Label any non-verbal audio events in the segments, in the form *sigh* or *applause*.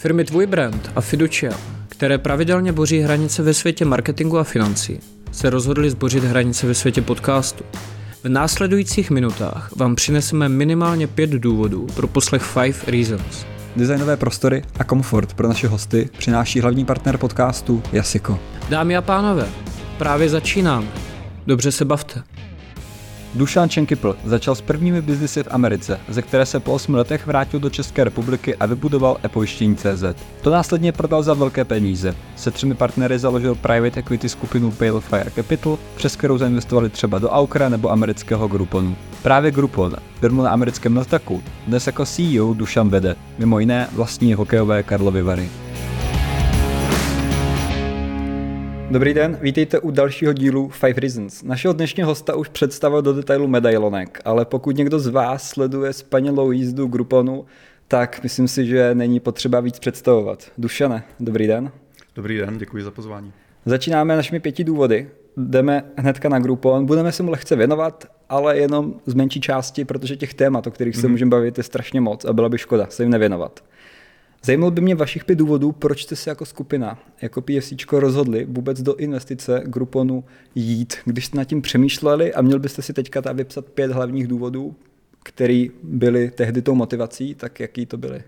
Firmy Tvůj brand a Fiducia, které pravidelně boří hranice ve světě marketingu a financí, se rozhodli zbořit hranice ve světě podcastu. V následujících minutách vám přineseme minimálně pět důvodů pro poslech Five Reasons. Designové prostory a komfort pro naše hosty přináší hlavní partner podcastu Jasiko. Dámy a pánové, právě začínáme. Dobře se bavte. Dušan Čenkypl začal s prvními biznesy v Americe, ze které se po 8 letech vrátil do České republiky a vybudoval e CZ. To následně prodal za velké peníze. Se třemi partnery založil private equity skupinu Pale Fire Capital, přes kterou zainvestovali třeba do Aukra nebo amerického Grouponu. Právě Groupon, firmu na americkém Nasdaqu, dnes jako CEO Dušan vede, mimo jiné vlastní hokejové Karlovy Vary. Dobrý den, vítejte u dalšího dílu Five Reasons. Našeho dnešního hosta už představil do detailu medailonek, ale pokud někdo z vás sleduje spanilou jízdu Grouponu, tak myslím si, že není potřeba víc představovat. Dušane, dobrý den. Dobrý den, děkuji za pozvání. Začínáme našimi pěti důvody. Jdeme hnedka na Groupon, budeme se mu lehce věnovat, ale jenom z menší části, protože těch témat, o kterých se mm-hmm. můžeme bavit, je strašně moc a byla by škoda se jim nevěnovat. Zajímalo by mě vašich pět důvodů, proč jste se jako skupina, jako PFC rozhodli vůbec do investice Grouponu jít, když jste nad tím přemýšleli a měl byste si teďka tady vypsat pět hlavních důvodů, které byly tehdy tou motivací, tak jaký to byly?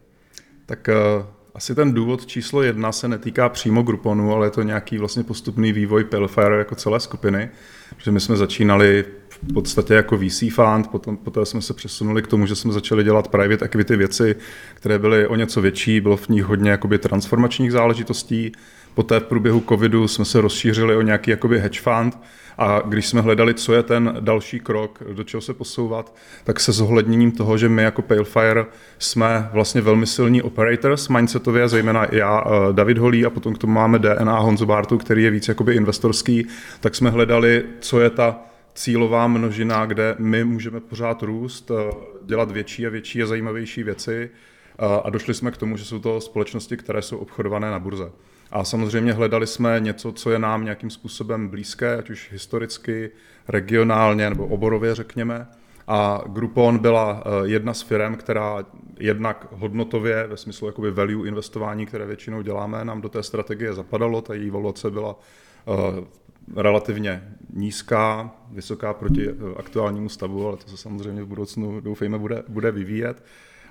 Tak uh, asi ten důvod číslo jedna se netýká přímo Grouponu, ale je to nějaký vlastně postupný vývoj Pelfire jako celé skupiny, že my jsme začínali v podstatě jako VC fund, potom, poté jsme se přesunuli k tomu, že jsme začali dělat private equity věci, které byly o něco větší, bylo v nich hodně jakoby transformačních záležitostí. Poté v průběhu covidu jsme se rozšířili o nějaký jakoby hedge fund. A když jsme hledali, co je ten další krok, do čeho se posouvat, tak se zohledněním toho, že my jako Palefire jsme vlastně velmi silní operators mindsetově, zejména já, eh, David Holý a potom k tomu máme DNA Honzo Bartu, který je víc jakoby investorský, tak jsme hledali, co je ta cílová množina, kde my můžeme pořád růst, eh, dělat větší a větší a zajímavější věci eh, a došli jsme k tomu, že jsou to společnosti, které jsou obchodované na burze. A samozřejmě hledali jsme něco, co je nám nějakým způsobem blízké, ať už historicky, regionálně nebo oborově, řekněme. A Groupon byla eh, jedna z firm, která jednak hodnotově, ve smyslu jakoby value investování, které většinou děláme, nám do té strategie zapadalo. Ta její valuace byla relativně nízká, vysoká proti eh, aktuálnímu stavu, ale to se samozřejmě v budoucnu doufejme bude, bude vyvíjet.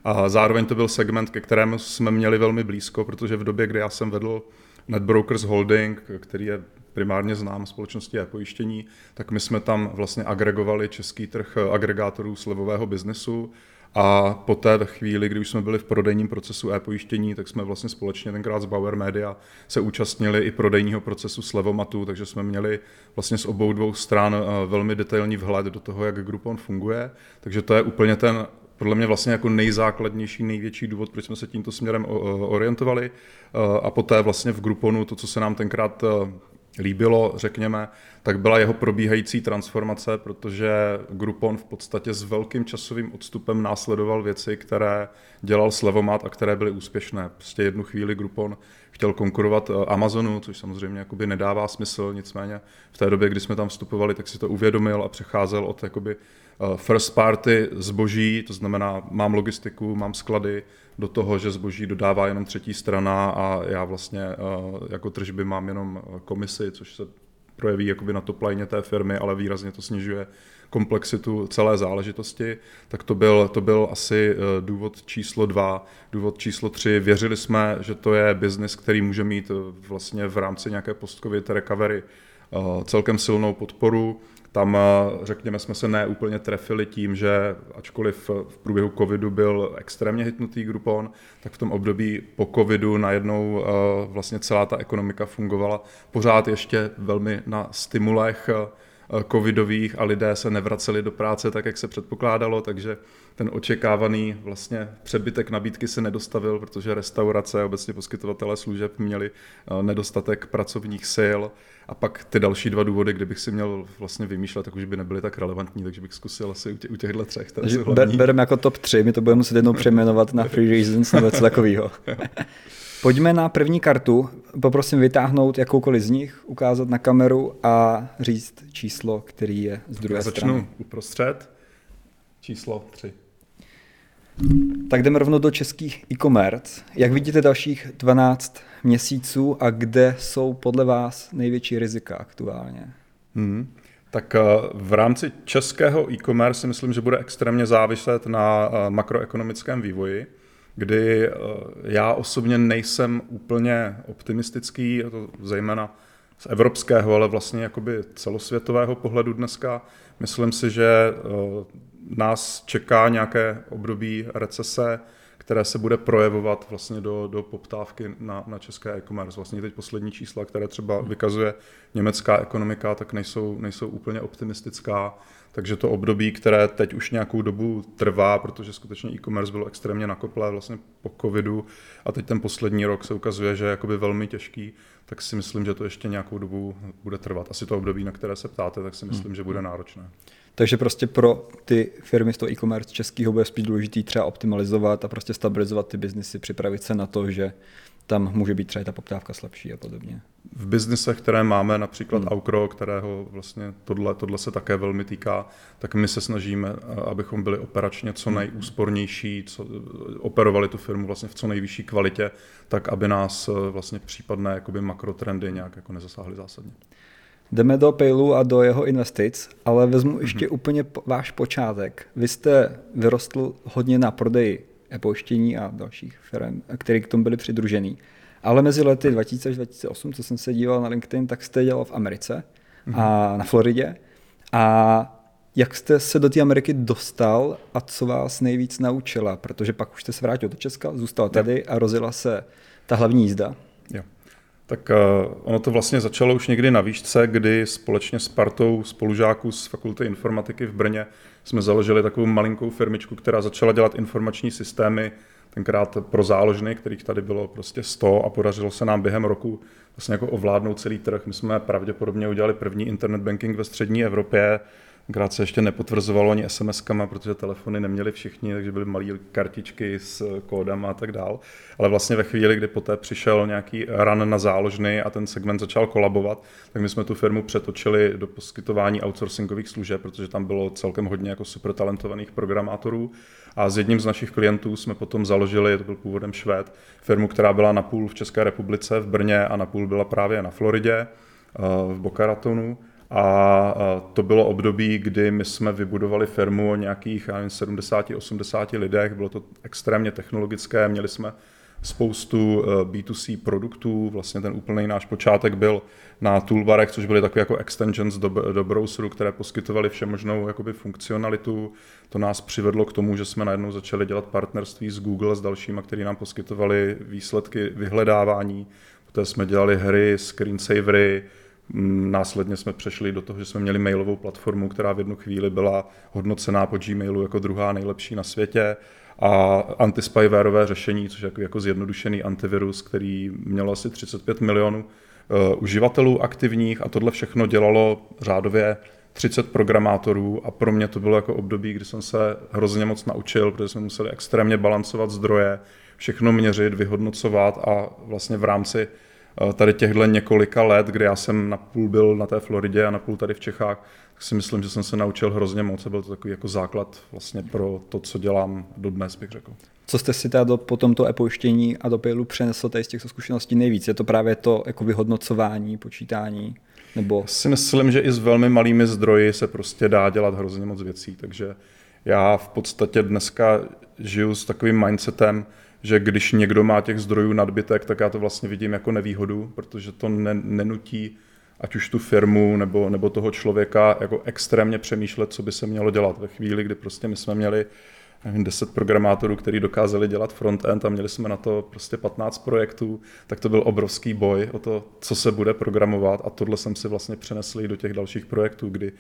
A zároveň to byl segment, ke kterému jsme měli velmi blízko, protože v době, kdy já jsem vedl NetBrokers Holding, který je primárně znám společnosti a pojištění, tak my jsme tam vlastně agregovali český trh agregátorů slevového biznesu a po té chvíli, kdy už jsme byli v prodejním procesu e-pojištění, tak jsme vlastně společně tenkrát z Bauer Media se účastnili i prodejního procesu Slevomatu, takže jsme měli vlastně z obou dvou stran eh, velmi detailní vhled do toho, jak Groupon funguje. Takže to je úplně ten podle mě vlastně jako nejzákladnější, největší důvod, proč jsme se tímto směrem orientovali. Eh, a poté vlastně v Grouponu to, co se nám tenkrát eh, líbilo, řekněme, tak byla jeho probíhající transformace, protože Groupon v podstatě s velkým časovým odstupem následoval věci, které dělal Slevomat a které byly úspěšné. Prostě jednu chvíli Groupon chtěl konkurovat eh, Amazonu, což samozřejmě jakoby nedává smysl, nicméně v té době, kdy jsme tam vstupovali, tak si to uvědomil a přecházel od jakoby eh, first party zboží, to znamená mám logistiku, mám sklady, do toho, že zboží dodává jenom třetí strana a já vlastně eh, jako tržby mám jenom komisi, což se projeví jakoby na top line té firmy, ale výrazně to snižuje komplexitu celé záležitosti, tak to byl, to byl asi eh, důvod číslo dva. Důvod číslo tři, věřili jsme, že to je biznis, který může mít eh, vlastně v rámci nějaké post-covid recovery celkem silnou podporu. Tam, eh, řekněme, jsme se neúplně trefili tím, že ačkoliv v průběhu covidu byl extrémně hitnutý Groupon, tak v tom období po covidu najednou eh, vlastně celá ta ekonomika fungovala pořád ještě velmi na stimulech eh, covidových a lidé se nevraceli do práce tak, jak se předpokládalo, takže ten očekávaný vlastně přebytek nabídky se nedostavil, protože restaurace a obecně poskytovatelé služeb měli nedostatek pracovních sil a pak ty další dva důvody, kdybych si měl vlastně vymýšlet, tak už by nebyly tak relevantní, takže bych zkusil asi u, tě, u těchto třech. Ber, bereme jako top 3, my to budeme muset jednou přejmenovat na Free Reasons nebo něco takového. *laughs* Pojďme na první kartu. Poprosím vytáhnout jakoukoliv z nich, ukázat na kameru a říct číslo, který je z druhé Já začnu strany. uprostřed. Číslo 3. Tak jdeme rovnou do českých e-commerce. Jak vidíte dalších 12 měsíců a kde jsou podle vás největší rizika aktuálně? Hmm. Tak eh, v rámci českého e-commerce si myslím, že bude extrémně záviset na eh, makroekonomickém vývoji, kdy eh, já osobně nejsem úplně optimistický, to zejména z evropského, ale vlastně jakoby celosvětového pohledu dneska. Myslím si, že nás čeká nějaké období recese, které se bude projevovat vlastně do, do poptávky na, na české e-commerce. Vlastně teď poslední čísla, které třeba vykazuje německá ekonomika, tak nejsou, nejsou úplně optimistická. Takže to období, které teď už nějakou dobu trvá, protože skutečně e-commerce bylo extrémně nakoplé vlastně po covidu a teď ten poslední rok se ukazuje, že je jakoby velmi těžký, tak si myslím, že to ještě nějakou dobu bude trvat. Asi to období, na které se ptáte, tak si myslím, hmm. že bude náročné. Takže prostě pro ty firmy z toho e-commerce českého bude spíš důležitý třeba optimalizovat a prostě stabilizovat ty biznesy, připravit se na to, že tam může být třeba ta poptávka slabší a podobně. V biznisech, které máme, například hmm. Aukro, kterého vlastně tohle, tohle se také velmi týká, tak my se snažíme, abychom byli operačně co hmm. nejúspornější, co, operovali tu firmu vlastně v co nejvyšší kvalitě, tak aby nás vlastně případné jakoby makrotrendy nějak jako nezasáhly zásadně. Jdeme do Paylu a do jeho investic, ale vezmu mm-hmm. ještě úplně váš počátek. Vy jste vyrostl hodně na prodeji e-poštění a dalších firm, které k tomu byly přidružený. Ale mezi lety 2000 až 2008, co jsem se díval na LinkedIn, tak jste dělal v Americe mm-hmm. a na Floridě. A jak jste se do té Ameriky dostal a co vás nejvíc naučila? Protože pak už jste se vrátil do Česka, zůstal tady a rozjela se ta hlavní jízda. Jo. Tak uh, ono to vlastně začalo už někdy na výšce, kdy společně s partou spolužáků z Fakulty informatiky v Brně jsme založili takovou malinkou firmičku, která začala dělat informační systémy, tenkrát pro záložny, kterých tady bylo prostě 100 a podařilo se nám během roku vlastně jako ovládnout celý trh. My jsme pravděpodobně udělali první internet banking ve střední Evropě, Tenkrát se ještě nepotvrzovalo ani SMS-kama, protože telefony neměli všichni, takže byly malé kartičky s kódama a tak dál. Ale vlastně ve chvíli, kdy poté přišel nějaký run na záložny a ten segment začal kolabovat, tak my jsme tu firmu přetočili do poskytování outsourcingových služeb, protože tam bylo celkem hodně jako super talentovaných programátorů. A s jedním z našich klientů jsme potom založili, to byl původem Švéd, firmu, která byla na půl v České republice, v Brně a na půl byla právě na Floridě, eh, v Boca Ratonu a to bylo období, kdy my jsme vybudovali firmu o nějakých 70-80 lidech, bylo to extrémně technologické, měli jsme spoustu e, B2C produktů, vlastně ten úplný náš počátek byl na toolbarech, což byly takové jako extensions do, do browseru, které poskytovaly všemožnou jakoby funkcionalitu. To nás přivedlo k tomu, že jsme najednou začali dělat partnerství s Google s dalšíma, kteří nám poskytovali výsledky vyhledávání. Poté jsme dělali hry, screensavery, následně jsme přešli do toho, že jsme měli mailovou platformu, která v jednu chvíli byla hodnocená po Gmailu jako druhá nejlepší na světě. A antispywareové řešení, což je jako, jako zjednodušený antivirus, který měl asi 35 milionů uh, uživatelů aktivních a tohle všechno dělalo řádově 30 programátorů. A pro mě to bylo jako období, kdy jsem se hrozně moc naučil, protože jsme museli extrémně balancovat zdroje, všechno měřit, vyhodnocovat a vlastně v rámci Eh, tady těchto několika let, kdy já jsem na půl byl na té Floridě a na půl tady v Čechách, tak si myslím, že jsem se naučil hrozně moc a byl to takový jako základ vlastně pro to, co dělám dodnes, bych řekl. Co jste si teda po tomto e-pojištění a do Paylu přenesl tady z těch zkušeností nejvíc? Je to právě to jako vyhodnocování, počítání? Nebo... Si myslím, že i s velmi malými zdroji se prostě dá dělat hrozně moc věcí, takže já v podstatě dneska žiju s takovým mindsetem, že když někdo má těch zdrojů nadbytek, tak já to vlastně vidím jako nevýhodu, protože to ne, nenutí ať už tu firmu nebo, nebo toho člověka jako extrémně přemýšlet, co by se mělo dělat. Ve chvíli, kdy prostě my jsme měli nevím, 10 programátorů, kteří dokázali dělat frontend a měli jsme na to prostě 15 projektů, tak to byl obrovský boj o to, co se bude programovat a tohle jsem si vlastně přenesl i do těch dalších projektů, kdy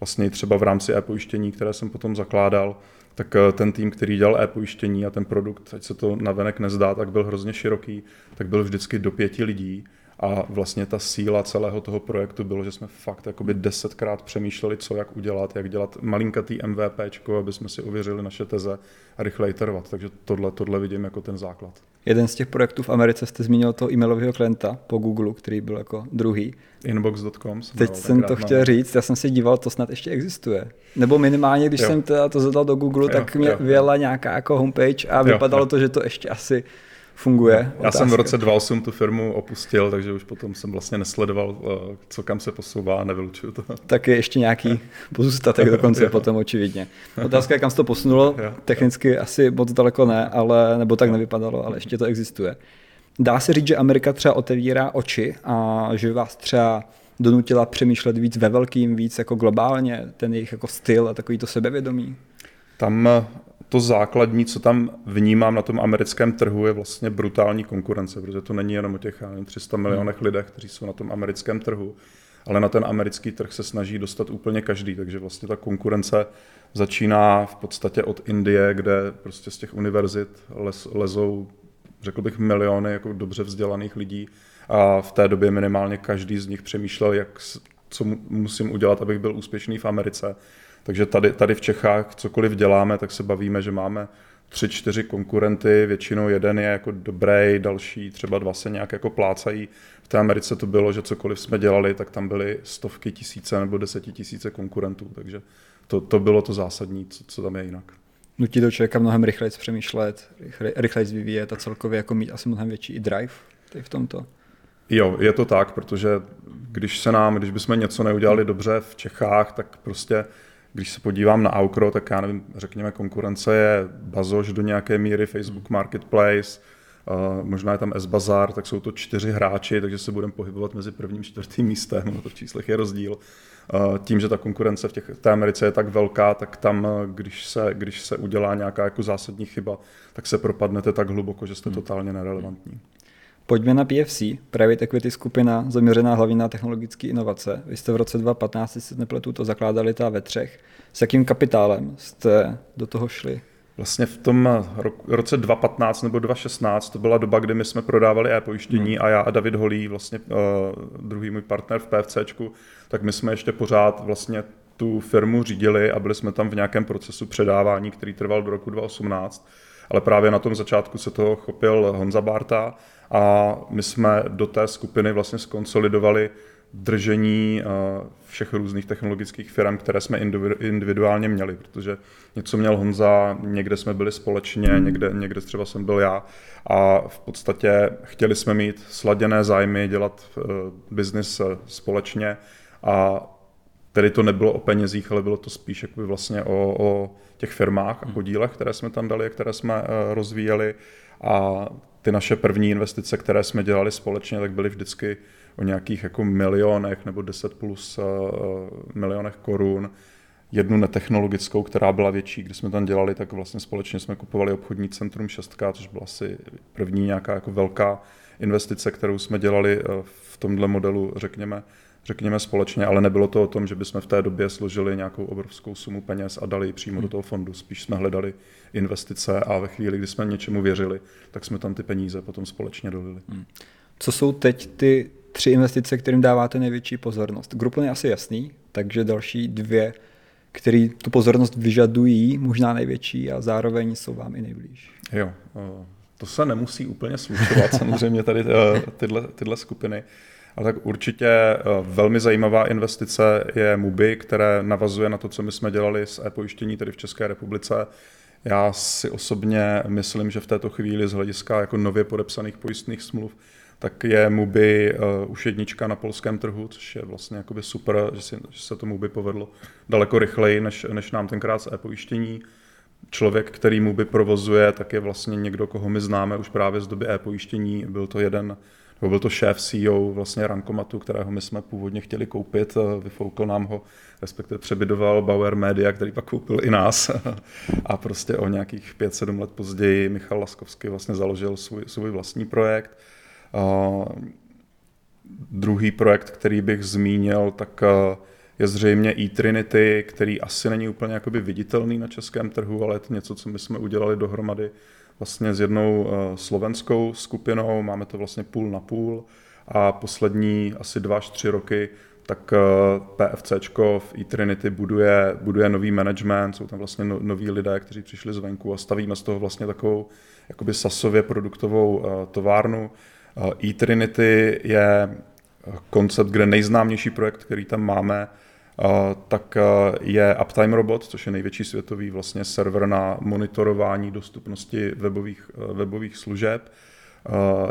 vlastně třeba v rámci e-pojištění, které jsem potom zakládal, tak eh, ten tým, který dělal e-pojištění a ten produkt, ať se to navenek nezdá, tak byl hrozně široký, tak byl vždycky do pěti lidí A vlastně ta síla celého toho projektu bylo, že jsme fakt jakoby desetkrát přemýšleli, co jak udělat, jak dělat malinkatý MVP, aby jsme si ověřili naše teze a rychle iterovat. Takže tohle, tohle vidím jako ten základ. Jeden z těch projektů v Americe jste zmínil toho e-mailového klienta po Google, který byl jako druhý. Inbox.com. Teď jsem to chtěl říct, já jsem si díval, to snad ještě existuje. Nebo minimálně, když jo. jsem to, to zadal do Google, jo, tak mě vyjela nějaká jako homepage a vypadalo jo. to, že to ještě asi funguje. Já otázka. jsem v roce 2008 tu firmu opustil, takže už potom jsem vlastně nesledoval, eh, co kam se posouvá, nevylučuju to. Tak je ještě nějaký *laughs* pozůstatek dokonce potom očividně. Otázka je, kam se to posunulo, *laughs* technicky asi moc daleko ne, ale, nebo tak nevypadalo, ale ještě to existuje. Dá se říct, že Amerika třeba otevírá oči a že vás třeba donutila přemýšlet víc ve velkým, víc jako globálně, ten jejich jako styl a takový to sebevědomí? Tam to základní, co tam vnímám na tom americkém trhu, je vlastně brutální konkurence, protože to není jenom o těch 300 milionech lidech, kteří jsou na tom americkém trhu, ale na ten americký trh se snaží dostat úplně každý, takže vlastně ta konkurence začíná v podstatě od Indie, kde prostě z těch univerzit lez, lezou, řekl bych, miliony jako dobře vzdělaných lidí a v té době minimálně každý z nich přemýšlel, jak, co musím udělat, abych byl úspěšný v Americe takže tady, tady v Čechách cokoliv děláme, tak se bavíme, že máme tři, čtyři konkurenty, většinou jeden je jako dobrý, další třeba dva se nějak jako plácají. V té Americe to bylo, že cokoliv jsme dělali, tak tam byly stovky tisíce nebo desetitisíce konkurentů, takže to, to bylo to zásadní, co, co tam je jinak. Nutí to člověka mnohem rychleji přemýšlet, rychle, rychleji vyvíjet a celkově jako mít asi mnohem větší i drive v tomto. Jo, je to tak, protože když se nám, když bychom něco neudělali dobře v Čechách, tak prostě když se podívám na Aukro, tak já nevím, řekněme, konkurence je Bazoš do nějaké míry, Facebook Marketplace, Uh, možná je tam S-Bazar, tak jsou to čtyři hráči, takže se budeme pohybovat mezi prvním a čtvrtým místem, no to v číslech je rozdíl. Uh, tím, že ta konkurence v těch, té Americe je tak velká, tak tam, když se, když se udělá nějaká jako zásadní chyba, tak se propadnete tak hluboko, že jste hmm. totálně nerelevantní. Pojďme na PFC, Private Equity skupina zaměřená hlavně na technologické inovace. Vy jste v roce 2015, jestli se nepletu, to zakládali ta ve třech. S jakým kapitálem jste do toho šli? Vlastně v tom roce 2015 nebo 2016 to byla doba, kdy my jsme prodávali e-pojištění hmm. a já a David Holý, vlastně uh, druhý můj partner v PFCčku, tak my jsme ještě pořád vlastně tu firmu řídili a byli jsme tam v nějakém procesu předávání, který trval do roku 2018. Ale právě na tom začátku se toho chopil Honza Barta a my jsme do té skupiny vlastně skonsolidovali držení eh, všech různých technologických firm, které jsme individuálně měli, protože něco měl Honza, někde jsme byli společně, někde, někde třeba jsem byl já. A v podstatě chtěli jsme mít sladěné zájmy, dělat uh, biznis eh, společně. A tedy to nebylo o penězích, ale bylo to spíš jakoby vlastně o, o těch firmách a podílech, které jsme tam dali a které jsme uh, rozvíjeli a ty naše první investice, které jsme dělali společně, tak byly vždycky o nějakých jako milionech nebo 10 plus uh, milionech korun. Jednu netechnologickou, která byla větší, když jsme tam dělali, tak vlastně společně jsme kupovali obchodní centrum Šestka, což byla asi první nějaká jako velká investice, kterou jsme dělali v tomhle modelu, řekněme, řekněme společně, ale nebylo to o tom, že bychom v té době složili nějakou obrovskou sumu peněz a dali ji přímo do toho fondu. Spíš jsme hledali investice a ve chvíli, kdy jsme něčemu věřili, tak jsme tam ty peníze potom společně dolili. Hmm. Co jsou teď ty tři investice, kterým dáváte největší pozornost? Groupon je asi jasný, takže další dvě, které tu pozornost vyžadují, možná největší a zároveň jsou vám i nejblíž. Jo, to se nemusí úplně slučovat, samozřejmě tady eh, tyhle, tyhle skupiny. Ale tak určitě eh, velmi zajímavá investice je Mubi, které navazuje na to, co my jsme dělali s e-pojištění tady v České republice. Já si osobně myslím, že v této chvíli z hlediska jako nově podepsaných pojistných smluv tak je Mubi uh, už jednička na polském trhu, což je vlastně jakoby super, že, si, že se to Mubi povedlo daleko rychleji, než, než nám tenkrát s e-pojištění. Člověk, který Mubi provozuje, tak je vlastně někdo, koho my známe už právě z doby e-pojištění. Byl to jeden nebo byl to šéf CEO vlastně Rankomatu, kterého my jsme původně chtěli koupit, vyfoukl nám ho, respektive přebydoval Bauer Media, který pak koupil i nás. *laughs* A prostě o nějakých 5-7 let později Michal Laskovský vlastně založil svůj, svůj vlastní projekt. Druhý projekt, který bych zmínil, tak je zřejmě e-Trinity, který asi není úplně jakoby viditelný na českém trhu, ale je to něco, co my jsme udělali dohromady vlastně s jednou uh, slovenskou skupinou, máme to vlastně půl na půl a poslední asi dva až tři roky tak PFC v eTrinity buduje, buduje nový management, jsou tam vlastně no, noví lidé, kteří přišli zvenku a stavíme z toho vlastně takovou jakoby sasově produktovou továrnu. eTrinity je koncept, kde nejznámější projekt, který tam máme, tak je Uptime Robot, což je největší světový vlastně server na monitorování dostupnosti webových, webových služeb.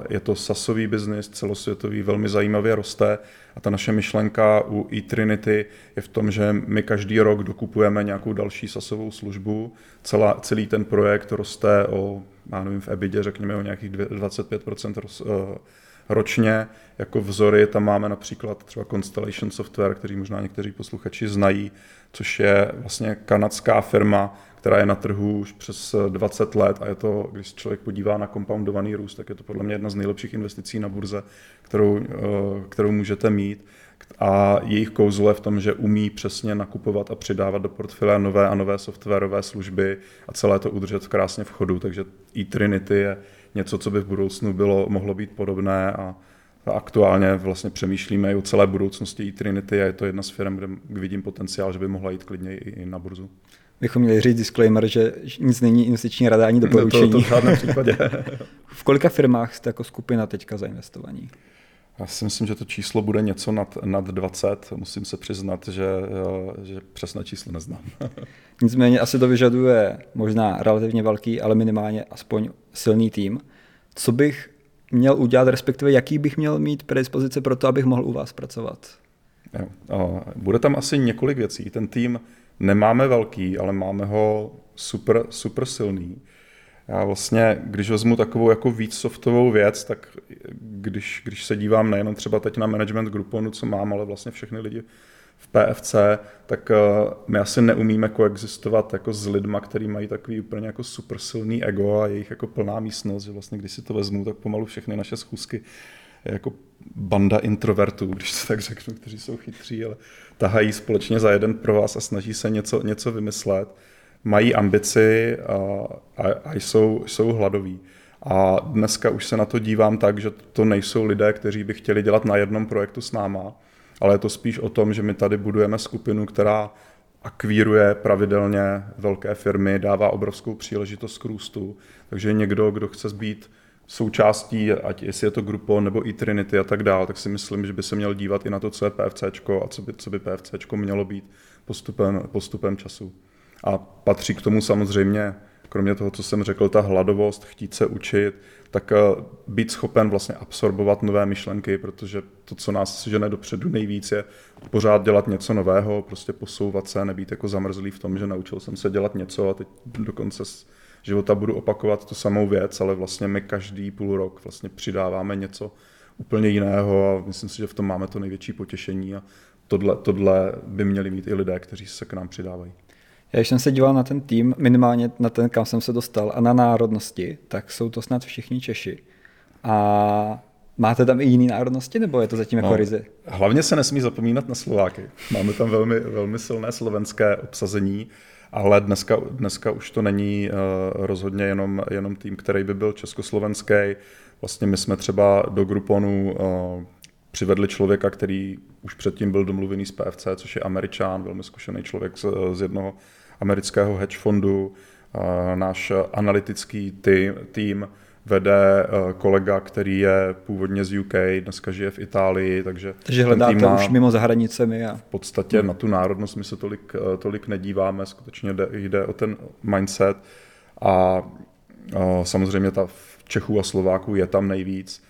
Je to sasový biznis, celosvětový, velmi zajímavě roste a ta naše myšlenka u eTrinity je v tom, že my každý rok dokupujeme nějakou další sasovou službu. Celá, celý ten projekt roste o, já nevím, v EBIDě řekněme o nějakých 25% roz, ročně. Jako vzory tam máme například třeba Constellation Software, který možná někteří posluchači znají, což je vlastně kanadská firma, která je na trhu už přes 20 let a je to, když člověk podívá na compoundovaný růst, tak je to podle mě jedna z nejlepších investicí na burze, kterou, eh, kterou můžete mít. A jejich kouzlo je v tom, že umí přesně nakupovat a přidávat do portfolia nové a nové softwarové služby a celé to udržet krásně v chodu. Takže e-Trinity je něco, co by v budoucnu bylo, mohlo být podobné a aktuálně vlastně přemýšlíme i o celé budoucnosti e-Trinity a je to jedna z firm, kde vidím potenciál, že by mohla jít klidně i na burzu. Bychom měli říct disclaimer, že nic není investiční rada ani doporučení. No to, to v žádném případě. *laughs* v kolika firmách jste jako skupina teďka zainvestovaní? Já si myslím, že to číslo bude něco nad, nad 20. Musím se přiznat, že, že přesné číslo neznám. *laughs* Nicméně asi to vyžaduje možná relativně velký, ale minimálně aspoň silný tým. Co bych měl udělat, respektive jaký bych měl mít predispozice pro to, abych mohl u vás pracovat? Bude tam asi několik věcí. Ten tým nemáme velký, ale máme ho super, super silný. Já vlastně, když vezmu takovou jako víc softovou věc, tak když, když se dívám nejenom třeba teď na management Grouponu, co mám, ale vlastně všechny lidi v PFC, tak uh, my asi neumíme koexistovat jako s lidma, kteří mají takový úplně jako super silný ego a jejich jako plná místnost, že vlastně když si to vezmu, tak pomalu všechny naše schůzky je jako banda introvertů, když to tak řeknu, kteří jsou chytří, ale tahají společně za jeden pro vás a snaží se něco, něco vymyslet mají ambici a, a, a jsou, jsou hladoví. A dneska už se na to dívám tak, že to nejsou lidé, kteří by chtěli dělat na jednom projektu s náma, ale je to spíš o tom, že my tady budujeme skupinu, která akvíruje pravidelně velké firmy, dává obrovskou příležitost k růstu. Takže někdo, kdo chce být součástí, ať jestli je to Grupo nebo i Trinity a tak dále, tak si myslím, že by se měl dívat i na to, co je PFC a co by, co by PFC mělo být postupem, postupem času. A patří k tomu samozřejmě, kromě toho, co jsem řekl, ta hladovost, chtít se učit, tak eh, být schopen vlastně absorbovat nové myšlenky, protože to, co nás žene dopředu nejvíc, je pořád dělat něco nového, prostě posouvat se, nebýt jako zamrzlý v tom, že naučil jsem se dělat něco a teď do konce života budu opakovat tu samou věc, ale vlastně my každý půl rok vlastně přidáváme něco úplně jiného a myslím si, že v tom máme to největší potěšení a tohle, tohle by měli mít i lidé, kteří se k nám přidávají. Já když jsem se díval na ten tým, minimálně na ten, kam jsem se dostal, a na národnosti, tak jsou to snad všichni Češi. A máte tam i jiné národnosti, nebo je to zatím jako no, ryzy? Hlavně se nesmí zapomínat na Slováky. Máme tam velmi, velmi silné slovenské obsazení, ale dneska, dneska už to není uh, rozhodně jenom, jenom tým, který by byl československý. Vlastně my jsme třeba do Gruponu uh, přivedli člověka, který už předtím byl domluvený z PFC, což je američan, velmi zkušený člověk z, z jednoho amerického hedge fondu. Náš analytický tým, tým vede e, kolega, který je původně z UK, dneska žije v Itálii, takže... Takže hledáte už mimo za hranicemi. A... V podstatě hmm. na tu národnost my se tolik, e, tolik nedíváme, skutečně jde, jde o ten mindset a, a samozřejmě ta v Čechů a Slováků je tam nejvíc.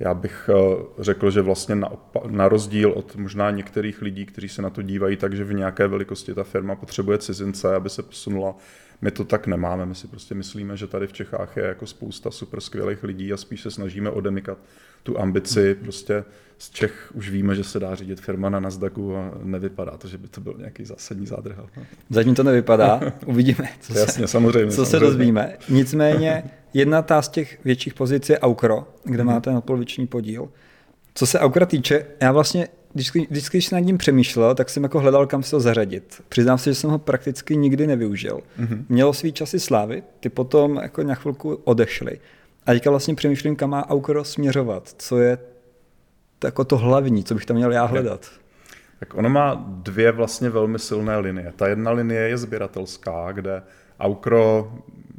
Já bych eh, řekl, že vlastně na, na rozdíl od možná některých lidí, kteří se na to dívají tak, že v nějaké velikosti ta firma potřebuje cizince, aby se posunula, my to tak nemáme. My si prostě myslíme, že tady v Čechách je jako spousta super skvělých lidí a spíš se snažíme odemykat tu ambici. Prostě z Čech už víme, že se dá řídit firma na Nasdaqu a nevypadá to, že by to byl nějaký zásadní zádrhel. Zatím to nevypadá, *laughs* uvidíme, co, Jasně, se, samozřejmě, co samozřejmě. se dozvíme. Nicméně *laughs* jedna ta z těch větších pozic je Aukro, kde hmm. máte nadpoloviční podíl. Co se Aukra týče, já vlastně vždycky, vždycky, když jsem nad ním přemýšlel, tak jsem jako hledal, kam se ho zařadit. Přiznám se, že jsem ho prakticky nikdy nevyužil. Mm-hmm. Mělo svý časy slávy, ty potom jako na chvilku odešly. A teďka vlastně přemýšlím, kam má Aukro směřovat, co je to, jako to hlavní, co bych tam měl já hledat? Tak ono má dvě vlastně velmi silné linie. Ta jedna linie je sběratelská, kde Aukro,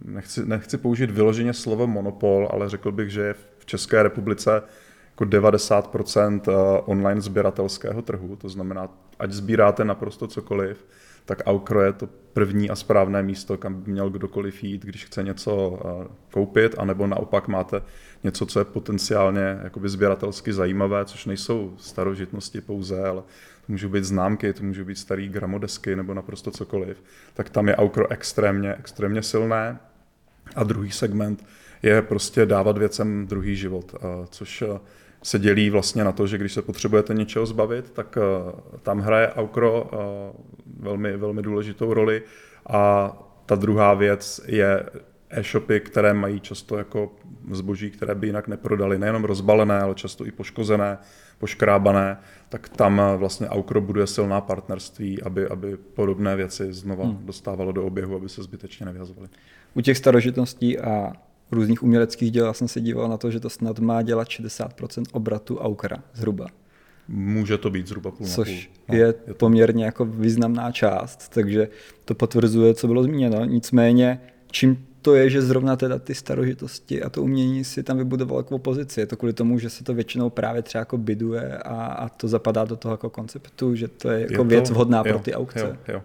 nechci, nechci použít vyloženě slovo monopol, ale řekl bych, že je v České republice jako 90% eh, online sběratelského trhu, to znamená, ať sbíráte naprosto cokoliv, tak Aukro je to první a správné místo, kam by měl kdokoliv jít, když chce něco eh, koupit, anebo naopak máte něco, co je potenciálně jakoby sběratelsky zajímavé, což nejsou starožitnosti pouze, ale to můžou být známky, to můžou být starý gramodesky nebo naprosto cokoliv, tak tam je Aukro extrémně, extrémně silné. A druhý segment je prostě dávat věcem druhý život, eh, což eh, se dělí vlastně na to, že když se potřebujete něčeho zbavit, tak tam hraje Aukro velmi, velmi důležitou roli. A ta druhá věc je e-shopy, které mají často jako zboží, které by jinak neprodali, nejenom rozbalené, ale často i poškozené, poškrábané, tak tam vlastně Aukro buduje silná partnerství, aby, aby podobné věci znova hmm. dostávalo do oběhu, aby se zbytečně nevyhazovaly. U těch starožitností a různých uměleckých děl jsem se díval na to, že to snad má dělat 60% obratu Aukra zhruba. Může to být zhruba půl Což půl. No, je, je to... poměrně jako významná část, takže to potvrzuje, co bylo zmíněno. Nicméně, čím to je, že zrovna teda ty starožitosti a to umění si tam vybudoval jako pozici. Je to kvůli tomu, že se to většinou právě třeba jako biduje a, a to zapadá do toho jako konceptu, že to je jako je to, věc vhodná jo, pro ty aukce. Jo, jo.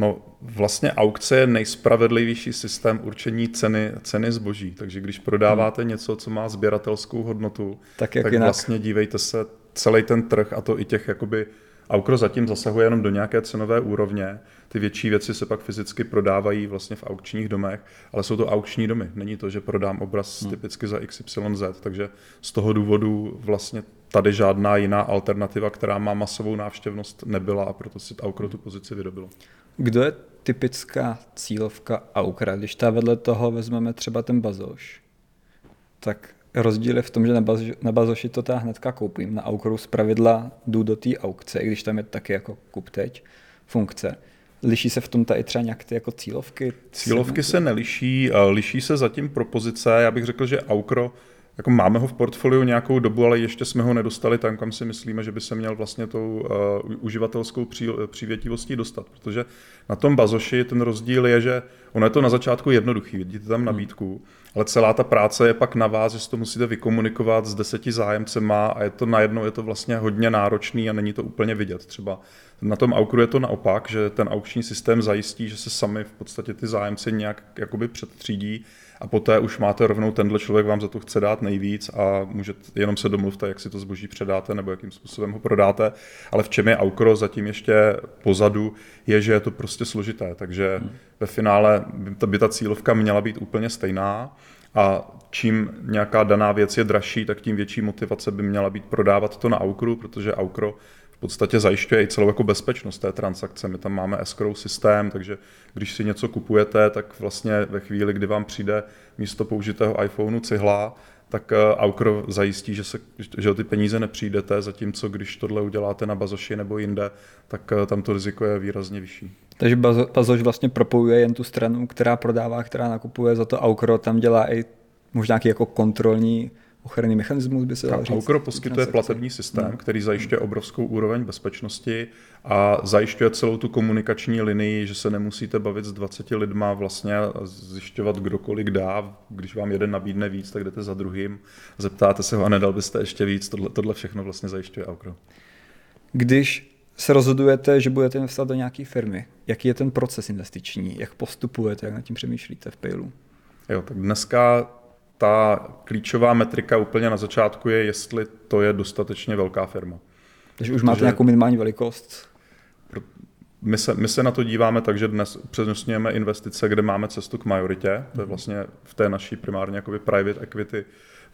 No vlastně aukce je nejspravedlivější systém určení ceny, ceny zboží, takže když prodáváte hmm. něco, co má sběratelskou hodnotu, tak, jak tak vlastně dívejte se celý ten trh a to i těch jakoby Aukro zatím zasahuje jenom do nějaké cenové úrovně. Ty větší věci se pak fyzicky prodávají vlastně v aukčních domech, ale jsou to aukční domy. Není to, že prodám obraz hmm. typicky za XYZ, takže z toho důvodu vlastně tady žádná jiná alternativa, která má masovou návštěvnost, nebyla a proto si Aukro tu pozici vydobilo. Kdo je typická cílovka Aukra? Když ta vedle toho vezmeme třeba ten bazoš, tak rozdíl je v tom, že na, baz, na bazoši to ta hnedka koupím. Na Aukru z pravidla jdu do té aukce, i když tam je taky jako kup teď funkce. Liší se v tom tady třeba nějak ty jako cílovky? Cílovky se neliší, liší se zatím propozice. Já bych řekl, že Aukro jako máme ho v portfoliu nějakou dobu, ale ještě jsme ho nedostali tam, kam si myslíme, že by se měl vlastně tou uh, uživatelskou pří, přívětivostí dostat. Protože na tom bazoši ten rozdíl je, že ono je to na začátku jednoduchý, vidíte tam nabídku, ale celá ta práce je pak na vás, že si to musíte vykomunikovat s deseti zájemcema a je to najednou, je to vlastně hodně náročný a není to úplně vidět. Třeba na tom Aukru je to naopak, že ten aukční systém zajistí, že se sami v podstatě ty zájemci nějak jakoby předtřídí a poté už máte rovnou tenhle člověk vám za to chce dát nejvíc a můžete jenom se domluvte, jak si to zboží předáte nebo jakým způsobem ho prodáte. Ale v čem je Aukro zatím ještě pozadu, je, že je to prostě složité. Takže hmm. ve finále by ta cílovka měla být úplně stejná. A čím nějaká daná věc je dražší, tak tím větší motivace by měla být prodávat to na Aukru, protože Aukro podstatě zajišťuje i celou jako bezpečnost té transakce. My tam máme escrow systém, takže když si něco kupujete, tak vlastně ve chvíli, kdy vám přijde místo použitého iPhoneu cihla, tak eh, Aukro zajistí, že, se, že o ty peníze nepřijdete, zatímco když tohle uděláte na Bazoši nebo jinde, tak eh, tam to riziko je výrazně vyšší. Takže Bazoš vlastně propojuje jen tu stranu, která prodává, která nakupuje, za to Aukro tam dělá i možná nějaký jako kontrolní ochranný mechanismus, by se dal říct. Aukro poskytuje platební systém, no. který zajišťuje obrovskou úroveň bezpečnosti a zajišťuje celou tu komunikační linii, že se nemusíte bavit s 20 lidma vlastně a zjišťovat, kdo kolik dá. Když vám jeden nabídne víc, tak jdete za druhým, zeptáte se ho a nedal byste ještě víc. Tohle, tohle všechno vlastně zajišťuje Aukro. Když se rozhodujete, že budete investovat do nějaké firmy, jaký je ten proces investiční, jak postupujete, jak nad tím přemýšlíte v Paylu? Jo, tak dneska ta klíčová metrika úplně na začátku je, jestli to je dostatečně velká firma. Takže už máte nějakou minimální velikost? My se, my se na to díváme tak, že dnes upřednostňujeme investice, kde máme cestu k majoritě. To je mhm. vlastně v té naší primárně jakoby private equity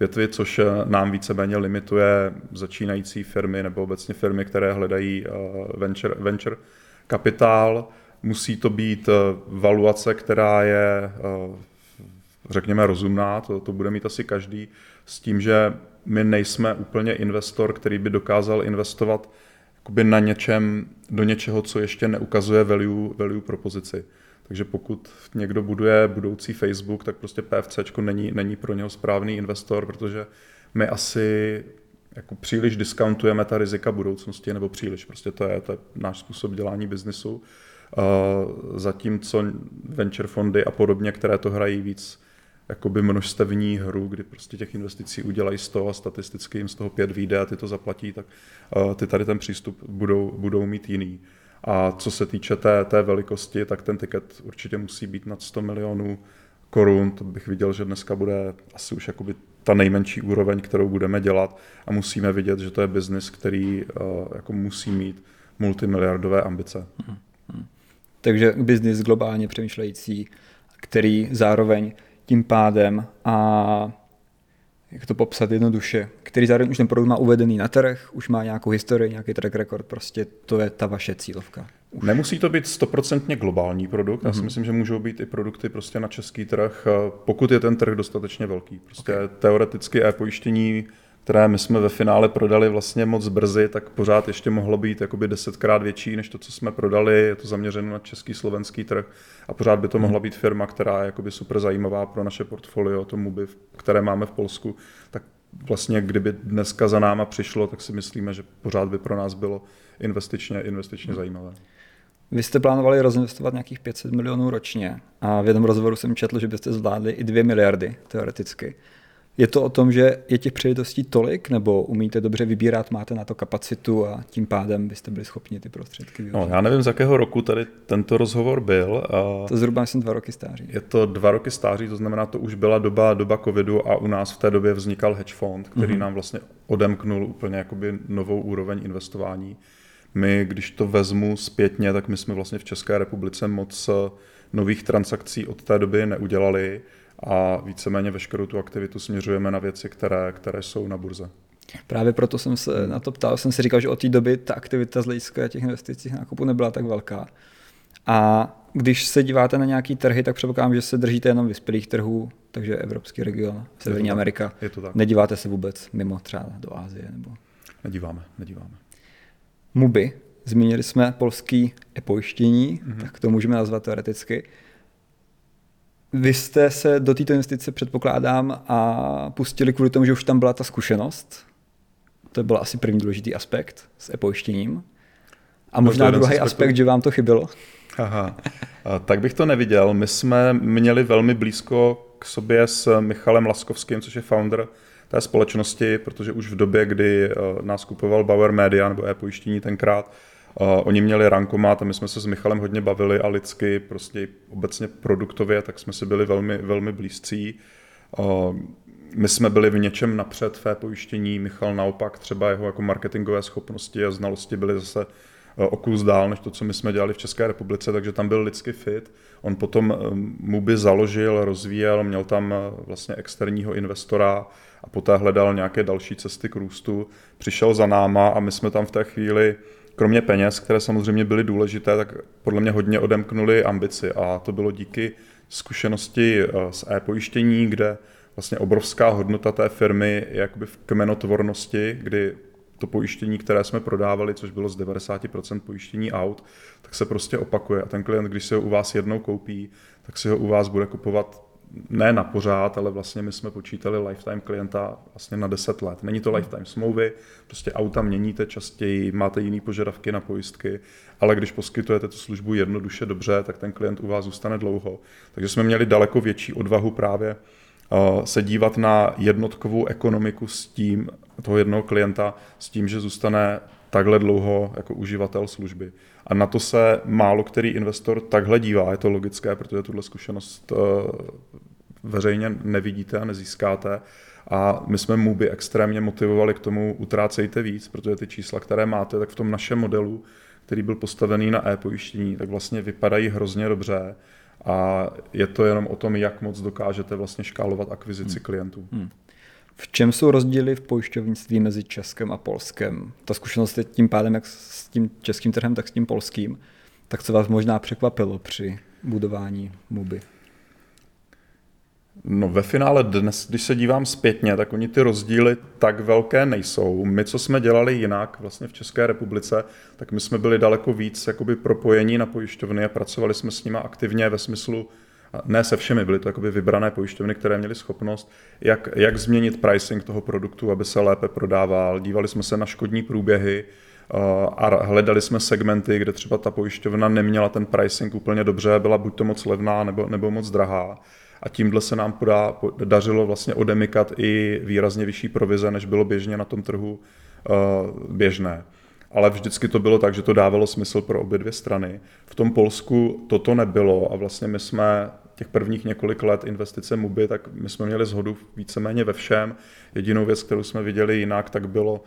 větvi, což nám víceméně limituje začínající firmy nebo obecně firmy, které hledají eh, venture, venture kapitál. Musí to být eh, valuace, která je eh, řekněme, rozumná, to, to bude mít asi každý, s tím, že my nejsme úplně investor, který by dokázal investovat na něčem, do něčeho, co ještě neukazuje value, value propozici. Takže pokud někdo buduje budoucí Facebook, tak prostě PFC není, není pro něho správný investor, protože my asi jako příliš diskountujeme ta rizika budoucnosti, nebo příliš, prostě to je, to je náš způsob dělání biznesu. Uh, zatímco venture fondy a podobně, které to hrají víc jakoby množstevní hru, kdy prostě těch investicí udělají 100 a statisticky jim z toho 5 vyjde a ty to zaplatí, tak uh, ty tady ten přístup budou, budou mít jiný. A co se týče té, té velikosti, tak ten tiket určitě musí být nad 100 milionů korun. To bych viděl, že dneska bude asi už jakoby ta nejmenší úroveň, kterou budeme dělat a musíme vidět, že to je biznis, který uh, jako musí mít multimiliardové ambice. Hmm. Hmm. Takže biznis globálně přemýšlející, který zároveň tím pádem a jak to popsat jednoduše, který zároveň už ten produkt má uvedený na trh, už má nějakou historii, nějaký track record, prostě to je ta vaše cílovka. Už. Nemusí to být stoprocentně globální produkt, já si mm-hmm. myslím, že můžou být i produkty prostě na český trh, pokud je ten trh dostatečně velký. Prostě okay. teoreticky e-pojištění které my jsme ve finále prodali vlastně moc brzy, tak pořád ještě mohlo být jakoby desetkrát větší než to, co jsme prodali. Je to zaměřeno na český, slovenský trh a pořád by to mohla být firma, která je jakoby super zajímavá pro naše portfolio, to MUBI, které máme v Polsku. Tak vlastně kdyby dneska za náma přišlo, tak si myslíme, že pořád by pro nás bylo investičně, investičně zajímavé. Vy jste plánovali rozinvestovat nějakých 500 milionů ročně a v jednom rozhovoru jsem četl, že byste zvládli i 2 miliardy teoreticky. Je to o tom, že je těch příležitostí tolik, nebo umíte dobře vybírat, máte na to kapacitu a tím pádem byste byli schopni ty prostředky využít? No, já nevím, z jakého roku tady tento rozhovor byl. To zhruba jsem dva roky stáří. Je to dva roky stáří, to znamená, to už byla doba, doba covidu a u nás v té době vznikal hedge fund, který mm-hmm. nám vlastně odemknul úplně jakoby novou úroveň investování. My, když to vezmu zpětně, tak my jsme vlastně v České republice moc nových transakcí od té doby neudělali a víceméně veškerou tu aktivitu směřujeme na věci, které, které jsou na burze. Právě proto jsem se na to ptal, jsem si říkal, že od té doby ta aktivita z hlediska těch investicích nákupu nebyla tak velká. A když se díváte na nějaký trhy, tak předpokládám, že se držíte jenom vyspělých trhů, takže Evropský region, Severní je Amerika. Je to tak. Nedíváte se vůbec mimo třeba do Ázie? Nebo... Nedíváme, nedíváme. MUBI, zmínili jsme polský e-pojištění, mm-hmm. tak to můžeme nazvat teoreticky. Vy jste se do této investice, předpokládám, a pustili kvůli tomu, že už tam byla ta zkušenost. To byl asi první důležitý aspekt s e-pojištěním. A možná no druhý aspekt, že vám to chybělo. Aha, a tak bych to neviděl. My jsme měli velmi blízko k sobě s Michalem Laskovským, což je founder té společnosti, protože už v době, kdy eh, nás kupoval Bauer Media nebo e-pojištění tenkrát, oni měli rankomat a my jsme se s Michalem hodně bavili a lidsky, prostě obecně produktově, tak jsme si byli velmi, velmi blízcí. Uh, my jsme byli v něčem napřed v pojištění, Michal naopak třeba jeho jako marketingové schopnosti a znalosti byly zase o kus dál, než to, co my jsme dělali v České republice, takže tam byl lidský fit. On potom mu by založil, rozvíjel, měl tam vlastně externího investora a poté hledal nějaké další cesty k růstu. Přišel za náma a my jsme tam v té chvíli kromě peněz, které samozřejmě byly důležité, tak podle mě hodně odemknuli ambici a to bylo díky zkušenosti eh, z e-pojištění, kde vlastně obrovská hodnota té firmy je jakoby v kmenotvornosti, kdy to pojištění, které jsme prodávali, což bylo z 90% pojištění aut, tak se prostě opakuje. A ten klient, když si ho u vás jednou koupí, tak si ho u vás bude kupovat ne na pořád, ale vlastně my jsme počítali lifetime klienta vlastně na 10 let. Není to lifetime smlouvy, prostě auta měníte častěji, máte jiné požadavky na pojistky, ale když poskytujete tu službu jednoduše dobře, tak ten klient u vás zůstane dlouho. Takže jsme měli daleko větší odvahu právě uh, se dívat na jednotkovou ekonomiku s tím, toho jednoho klienta, s tím, že zůstane takhle dlouho jako uživatel služby. A na to se málo který investor takhle dívá. Je to logické, protože tuhle zkušenost eh, veřejně nevidíte a nezískáte. A my jsme Mubi extrémně motivovali k tomu, utrácejte víc, protože ty čísla, které máte, tak v tom našem modelu, který byl postavený na e-pojištění, tak vlastně vypadají hrozně dobře. A je to jenom o tom, jak moc dokážete vlastně škálovat akvizici hmm. klientů. Hmm. V čem jsou rozdíly v pojišťovnictví mezi Českem a Polskem? Ta zkušenost je tím pádem jak s tím českým trhem, tak s tím polským. Tak co vás možná překvapilo při budování MUBY? No ve finále dnes, když se dívám zpětně, tak oni ty rozdíly tak velké nejsou. My, co jsme dělali jinak vlastně v České republice, tak my jsme byli daleko víc jakoby propojení na pojišťovny a pracovali jsme s nimi aktivně ve smyslu ne se všemi, byly to jakoby vybrané pojišťovny, které měly schopnost, jak, jak změnit pricing toho produktu, aby se lépe prodával. Dívali jsme se na škodní průběhy, a hledali jsme segmenty, kde třeba ta pojišťovna neměla ten pricing úplně dobře, byla buď to moc levná nebo, nebo moc drahá. A tímhle se nám podá, dařilo vlastně odemykat i výrazně vyšší provize, než bylo běžně na tom trhu uh, běžné. Ale vždycky to bylo tak, že to dávalo smysl pro obě dvě strany. V tom Polsku toto nebylo a vlastně my jsme těch prvních několik let investice MUBI, tak my jsme měli zhodu víceméně ve všem. Jedinou věc, kterou jsme viděli jinak, tak bylo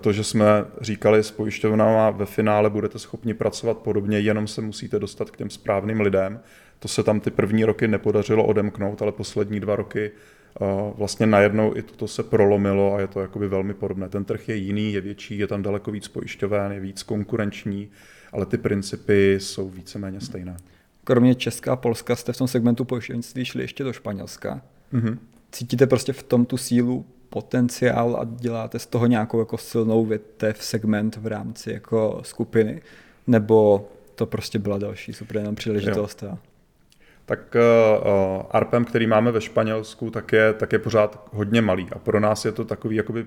to, že jsme říkali s pojišťovnama, ve finále budete schopni pracovat podobně, jenom se musíte dostat k těm správným lidem. To se tam ty první roky nepodařilo odemknout, ale poslední dva roky vlastně najednou i toto se prolomilo a je to jakoby velmi podobné. Ten trh je jiný, je větší, je tam daleko víc pojišťoven, je víc konkurenční, ale ty principy jsou víceméně stejné. Kromě Česka a Polska jste v tom segmentu pojišťovnictví šli ještě do Španělska. Mm-hmm. Cítíte prostě v tom tu sílu potenciál a děláte z toho nějakou jako silnou větev, segment v rámci jako skupiny, nebo to prostě byla další super jenom příležitost? A... Tak uh, ARPem, který máme ve Španělsku, tak je, tak je pořád hodně malý. A pro nás je to takový jakoby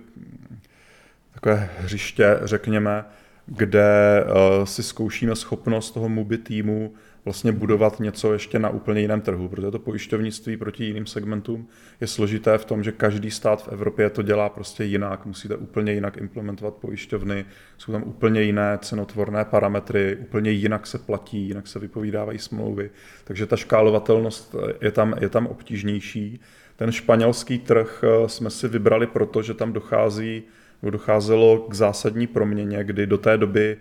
takové hřiště, řekněme, kde uh, si zkoušíme schopnost toho MUBI týmu vlastně budovat něco ještě na úplně jiném trhu, protože to pojišťovnictví proti jiným segmentům je složité v tom, že každý stát v Evropě to dělá prostě jinak, musíte úplně jinak implementovat pojišťovny, jsou tam úplně jiné cenotvorné parametry, úplně jinak se platí, jinak se vypovídávají smlouvy, takže ta škálovatelnost je tam, je tam obtížnější. Ten španělský trh eh, jsme si vybrali proto, že tam dochází, docházelo k zásadní proměně, kdy do té doby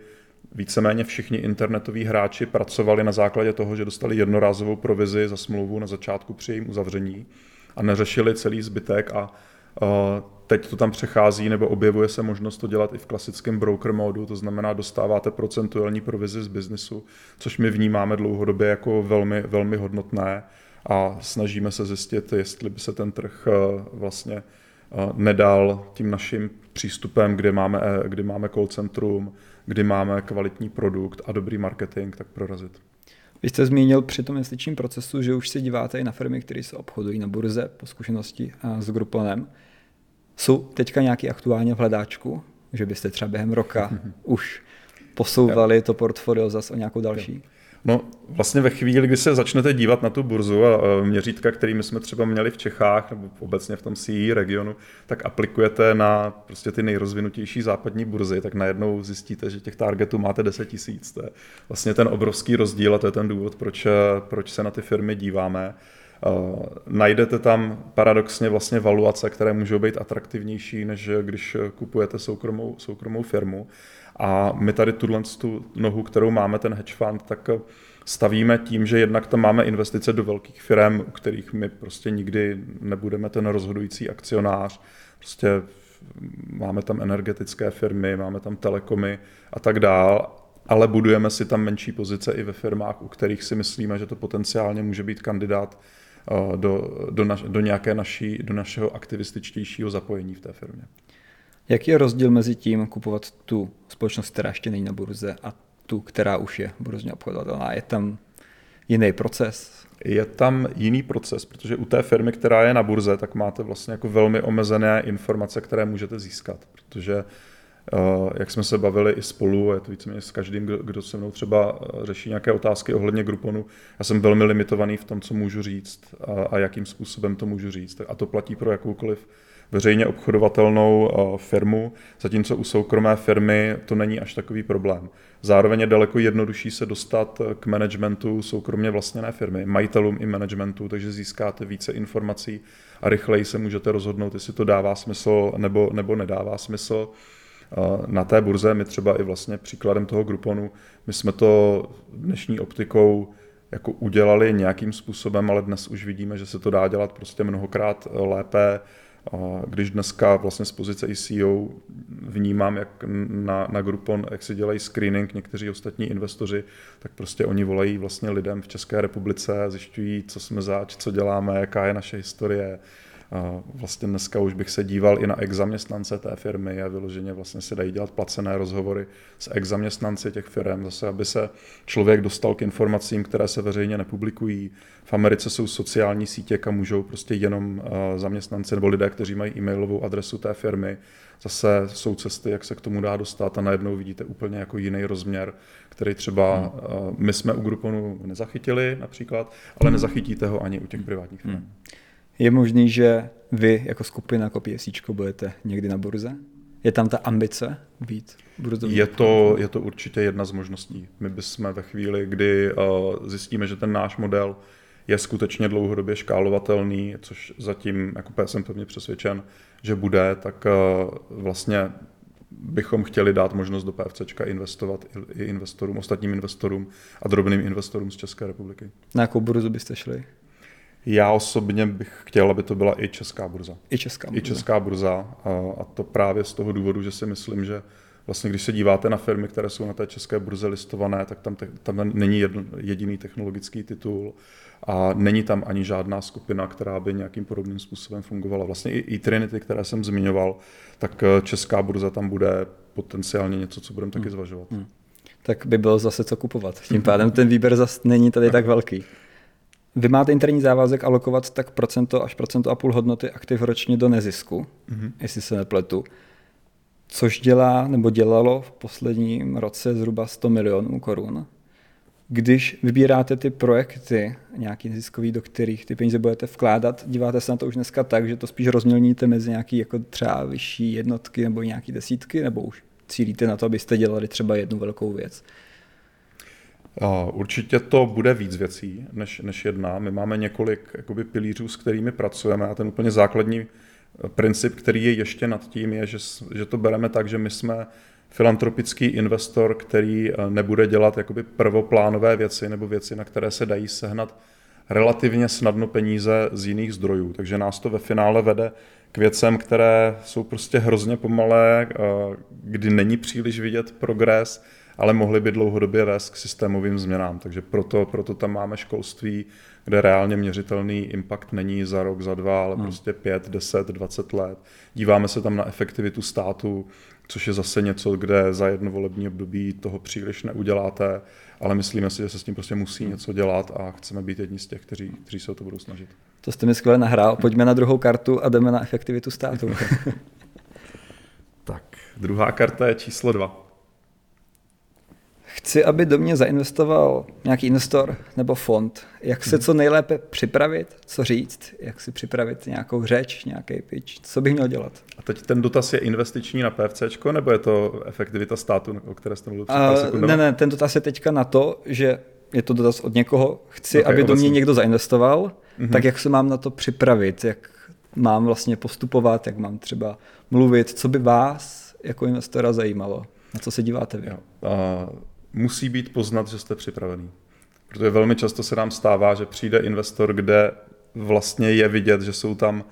víceméně všichni internetoví hráči pracovali na základě toho, že dostali jednorázovou provizi za smlouvu na začátku při jejím uzavření a neřešili celý zbytek a teď to tam přechází nebo objevuje se možnost to dělat i v klasickém broker modu, to znamená dostáváte procentuální provizi z biznisu, což my vnímáme dlouhodobě jako velmi, velmi hodnotné a snažíme se zjistit, jestli by se ten trh vlastně nedal tím naším přístupem, kde máme, kde máme call centrum, kdy máme kvalitní produkt a dobrý marketing, tak prorazit. Vy jste zmínil při tom investičním procesu, že už se díváte i na firmy, které se obchodují na burze po zkušenosti s Gruponem. Jsou teďka nějaký aktuálně v hledáčku, že byste třeba během roka *laughs* už posouvali to portfolio zase o nějakou další? No vlastně ve chvíli, kdy se začnete dívat na tu burzu a měřítka, kterými jsme třeba měli v Čechách nebo obecně v tom CE regionu, tak aplikujete na prostě ty nejrozvinutější západní burzy, tak najednou zjistíte, že těch targetů máte 10 tisíc. To je vlastně ten obrovský rozdíl a to je ten důvod, proč, proč se na ty firmy díváme. Uh, najdete tam paradoxně vlastně valuace, které můžou být atraktivnější, než když kupujete soukromou, soukromou firmu. A my tady tuhle tu nohu, kterou máme, ten hedge fund, tak stavíme tím, že jednak tam máme investice do velkých firm, u kterých my prostě nikdy nebudeme ten rozhodující akcionář. Prostě máme tam energetické firmy, máme tam telekomy a tak dál, ale budujeme si tam menší pozice i ve firmách, u kterých si myslíme, že to potenciálně může být kandidát eh, do, do, naš, do nějaké naší, do našeho aktivističtějšího zapojení v té firmě. Jaký je rozdíl mezi tím kupovat tu společnost, která ještě není na burze a tu, která už je burzně obchodovatelná? Je tam jiný proces? Je tam jiný proces, protože u té firmy, která je na burze, tak máte vlastně jako velmi omezené informace, které můžete získat, protože eh, jak jsme se bavili i spolu, a je to víceméně s každým, kdo se mnou třeba eh, řeší nějaké otázky ohledně Gruponu, já jsem velmi limitovaný v tom, co můžu říct a, a jakým způsobem to můžu říct. A to platí pro jakoukoliv veřejně obchodovatelnou eh, firmu, zatímco u soukromé firmy to není až takový problém. Zároveň je daleko jednodušší se dostat eh, k managementu soukromně vlastněné firmy, majitelům i managementu, takže získáte více informací a rychleji se můžete rozhodnout, jestli to dává smysl nebo, nebo nedává smysl. Eh, na té burze my třeba i vlastně příkladem toho Grouponu, my jsme to dnešní optikou jako udělali nějakým způsobem, ale dnes už vidíme, že se to dá dělat prostě mnohokrát lépe, když dneska vlastně z pozice ICO vnímám, jak na, na Groupon, jak si dělají screening někteří ostatní investoři, tak prostě oni volají vlastně lidem v České republice, zjišťují, co jsme zač, co děláme, jaká je naše historie, Vlastně dneska už bych se díval i na ex-zaměstnance té firmy a vyloženě vlastně se dají dělat placené rozhovory s ex-zaměstnanci těch firm, zase aby se člověk dostal k informacím, které se veřejně nepublikují. V Americe jsou sociální sítě, kam můžou prostě jenom zaměstnanci nebo lidé, kteří mají e-mailovou adresu té firmy. Zase jsou cesty, jak se k tomu dá dostat a najednou vidíte úplně jako jiný rozměr, který třeba hmm. my jsme u Grouponu nezachytili například, ale nezachytíte ho ani u těch privátních firm. Hmm. Je možný, že vy jako skupina jako PSC budete někdy na burze? Je tam ta ambice být burzovní? Je to, je to určitě jedna z možností. My bychom ve chvíli, kdy uh, zjistíme, že ten náš model je skutečně dlouhodobě škálovatelný, což zatím jako jsem pevně přesvědčen, že bude, tak uh, vlastně bychom chtěli dát možnost do PFCčka investovat i investorům, ostatním investorům a drobným investorům z České republiky. Na jakou burzu byste šli? Já osobně bych chtěl, aby to byla i česká burza. I česká burza. I česká burza. A to právě z toho důvodu, že si myslím, že vlastně když se díváte na firmy, které jsou na té české burze listované, tak tam, te, tam není jedno, jediný technologický titul a není tam ani žádná skupina, která by nějakým podobným způsobem fungovala. Vlastně i, i Trinity, které jsem zmiňoval, tak eh, česká burza tam bude potenciálně něco, co budeme taky hmm. zvažovat. Hmm. Tak by bylo zase co kupovat. Tím pádem ten výběr zase není tady tak velký. Vy máte interní závazek alokovat tak procento až procento a půl hodnoty aktiv ročně do nezisku, mm-hmm. jestli se nepletu, což dělá nebo dělalo v posledním roce zhruba 100 milionů korun. Když vybíráte ty projekty, nějaký neziskový, do kterých ty peníze budete vkládat, díváte se na to už dneska tak, že to spíš rozmělníte mezi nějaký jako třeba vyšší jednotky nebo nějaký desítky, nebo už cílíte na to, abyste dělali třeba jednu velkou věc. Určitě to bude víc věcí než, než jedna. My máme několik jakoby, pilířů, s kterými pracujeme a ten úplně základní eh, princip, který je ještě nad tím, je, že, že to bereme tak, že my jsme filantropický investor, který eh, nebude dělat jakoby prvoplánové věci nebo věci, na které se dají sehnat relativně snadno peníze z jiných zdrojů. Takže nás to ve finále vede k věcem, které jsou prostě hrozně pomalé, eh, kdy není příliš vidět progres, ale mohly by dlouhodobě vést k systémovým změnám. Takže proto, proto tam máme školství, kde reálně měřitelný impact není za rok, za dva, ale hmm. prostě pět, deset, dvacet let. Díváme se tam na efektivitu státu, což je zase něco, kde za jedno volební období toho příliš neuděláte, ale myslíme si, že se s tím prostě musí hmm. něco dělat a chceme být jedni z těch, kteří, kteří se o to budou snažit. To jste mi skvěle nahrál. Pojďme na druhou kartu a jdeme na efektivitu státu. *laughs* *laughs* tak, druhá karta je číslo dva chci, aby do mě zainvestoval nějaký investor nebo fond. Jak se co nejlépe připravit, co říct, jak si připravit nějakou řeč, nějaký pitch, co bych měl dělat. A teď ten dotaz je investiční na PFC, nebo je to efektivita státu, o které jste mluvil uh, Ne, ne, ten dotaz je teďka na to, že je to dotaz od někoho, chci, okay, aby obecně. do mě někdo zainvestoval, mm-hmm. tak jak se mám na to připravit, jak mám vlastně postupovat, jak mám třeba mluvit, co by vás jako investora zajímalo, na co se díváte vy? Jo. Uh, musí být poznat, že jste připravený. Protože velmi často se nám stává, že přijde investor, kde vlastně je vidět, že jsou tam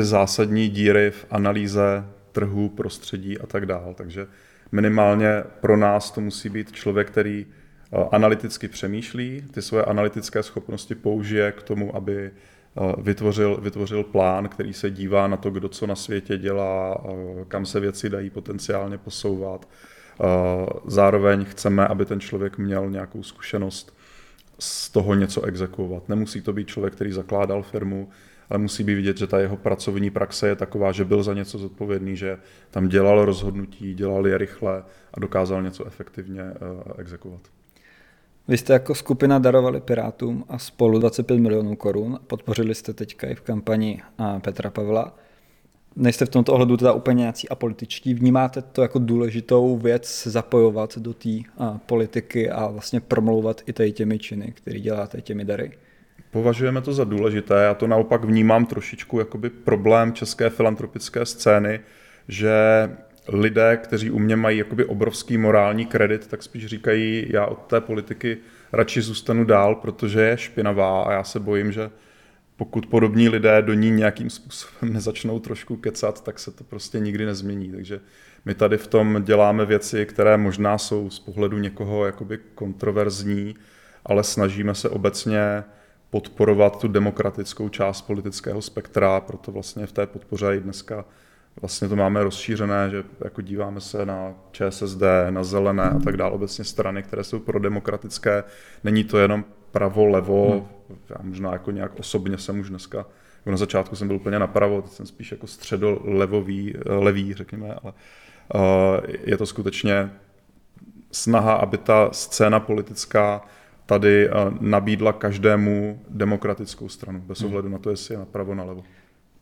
zásadní díry v analýze trhu, prostředí a tak dále. Takže minimálně pro nás to musí být člověk, který eh, analyticky přemýšlí, ty svoje analytické schopnosti použije k tomu, aby eh, vytvořil, vytvořil plán, který se dívá na to, kdo co na světě dělá, eh, kam se věci dají potenciálně posouvat Zároveň chceme, aby ten člověk měl nějakou zkušenost z toho něco exekuovat. Nemusí to být člověk, který zakládal firmu, ale musí být vidět, že ta jeho pracovní praxe je taková, že byl za něco zodpovědný, že tam dělal rozhodnutí, dělal je rychle a dokázal něco efektivně eh, exekuovat. Vy jste jako skupina darovali Pirátům a spolu 25 milionů korun. Podpořili jste teďka i v kampani eh, Petra Pavla nejste v tomto ohledu teda úplně nějací apolitičtí. Vnímáte to jako důležitou věc zapojovat do té politiky a vlastně promlouvat i tady těmi činy, které děláte, těmi dary? Považujeme to za důležité. Já to naopak vnímám trošičku jakoby problém české filantropické scény, že lidé, kteří u mě mají jakoby obrovský morální kredit, tak spíš říkají, já od té politiky radši zůstanu dál, protože je špinavá a já se bojím, že pokud podobní lidé do ní nějakým způsobem *laughs* nezačnou trošku kecat, tak se to prostě nikdy nezmění. Takže my tady v tom děláme věci, které možná jsou z pohledu někoho jakoby kontroverzní, ale snažíme se obecně podporovat tu demokratickou část politického spektra, proto vlastně v té podpoře i dneska vlastně to máme rozšířené, že jako díváme se na ČSSD, na zelené a tak dále, obecně strany, které jsou prodemokratické. Není to jenom pravo, levo, hmm. já možná jako nějak osobně jsem už dneska, jako na začátku jsem byl úplně napravo, teď jsem spíš jako středolevový, levý, řekněme, ale uh, je to skutečně snaha, aby ta scéna politická tady uh, nabídla každému demokratickou stranu, bez hmm. ohledu na to, jestli je napravo, nalevo.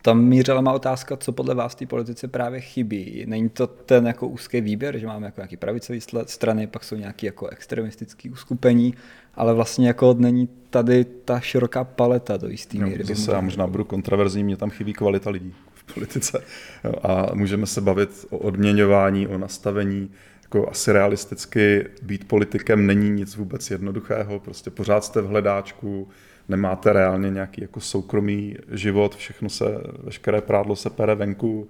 Tam mířila má otázka, co podle vás té politice právě chybí. Není to ten jako úzký výběr, že máme jako nějaký pravicové strany, pak jsou nějaké jako extremistické uskupení, ale vlastně jako není tady ta široká paleta do jisté no, míry. Zase já možná budu kontraverzní, mě tam chybí kvalita lidí v politice. Jo, a můžeme se bavit o odměňování, o nastavení, jako asi realisticky být politikem není nic vůbec jednoduchého, prostě pořád jste v hledáčku, nemáte reálně nějaký jako soukromý život, všechno se, veškeré prádlo se pere venku,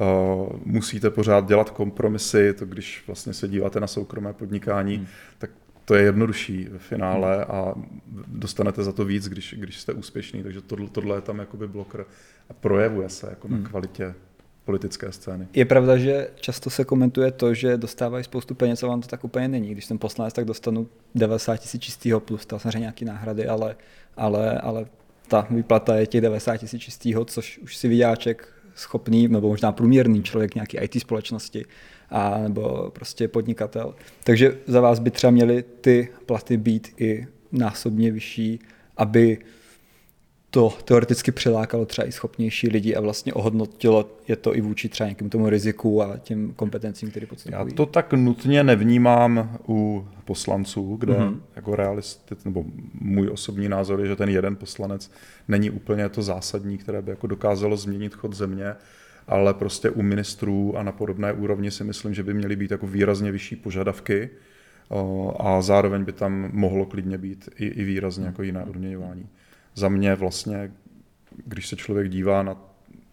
uh, musíte pořád dělat kompromisy, to když vlastně se díváte na soukromé podnikání, hmm. tak to je jednodušší ve finále hmm. a dostanete za to víc, když, když jste úspěšný, takže tohle, tohle je tam jakoby blokr a projevuje se jako hmm. na kvalitě politické scény. Je pravda, že často se komentuje to, že dostávají spoustu peněz a vám to tak úplně není. Když jsem poslanec, tak dostanu 90 tisíc čistého plus tam samozřejmě nějaké náhrady, ale, ale, ale ta výplata je těch 90 tisíc čistého, což už si vyjáček schopný, nebo možná průměrný člověk nějaký IT společnosti, a nebo prostě podnikatel. Takže za vás by třeba měly ty platy být i násobně vyšší, aby to teoreticky přilákalo třeba i schopnější lidi a vlastně ohodnotilo je to i vůči třeba nějakým tomu riziku a těm kompetencím, které podstupují. Já to tak nutně nevnímám u poslanců, kde mm-hmm. jako realisty, nebo můj osobní názor je, že ten jeden poslanec není úplně to zásadní, které by jako dokázalo změnit chod země, ale prostě u ministrů a na podobné úrovni si myslím, že by měly být jako výrazně vyšší požadavky a zároveň by tam mohlo klidně být i, i výrazně jako jiné odměňování za mě vlastně, když se člověk dívá na,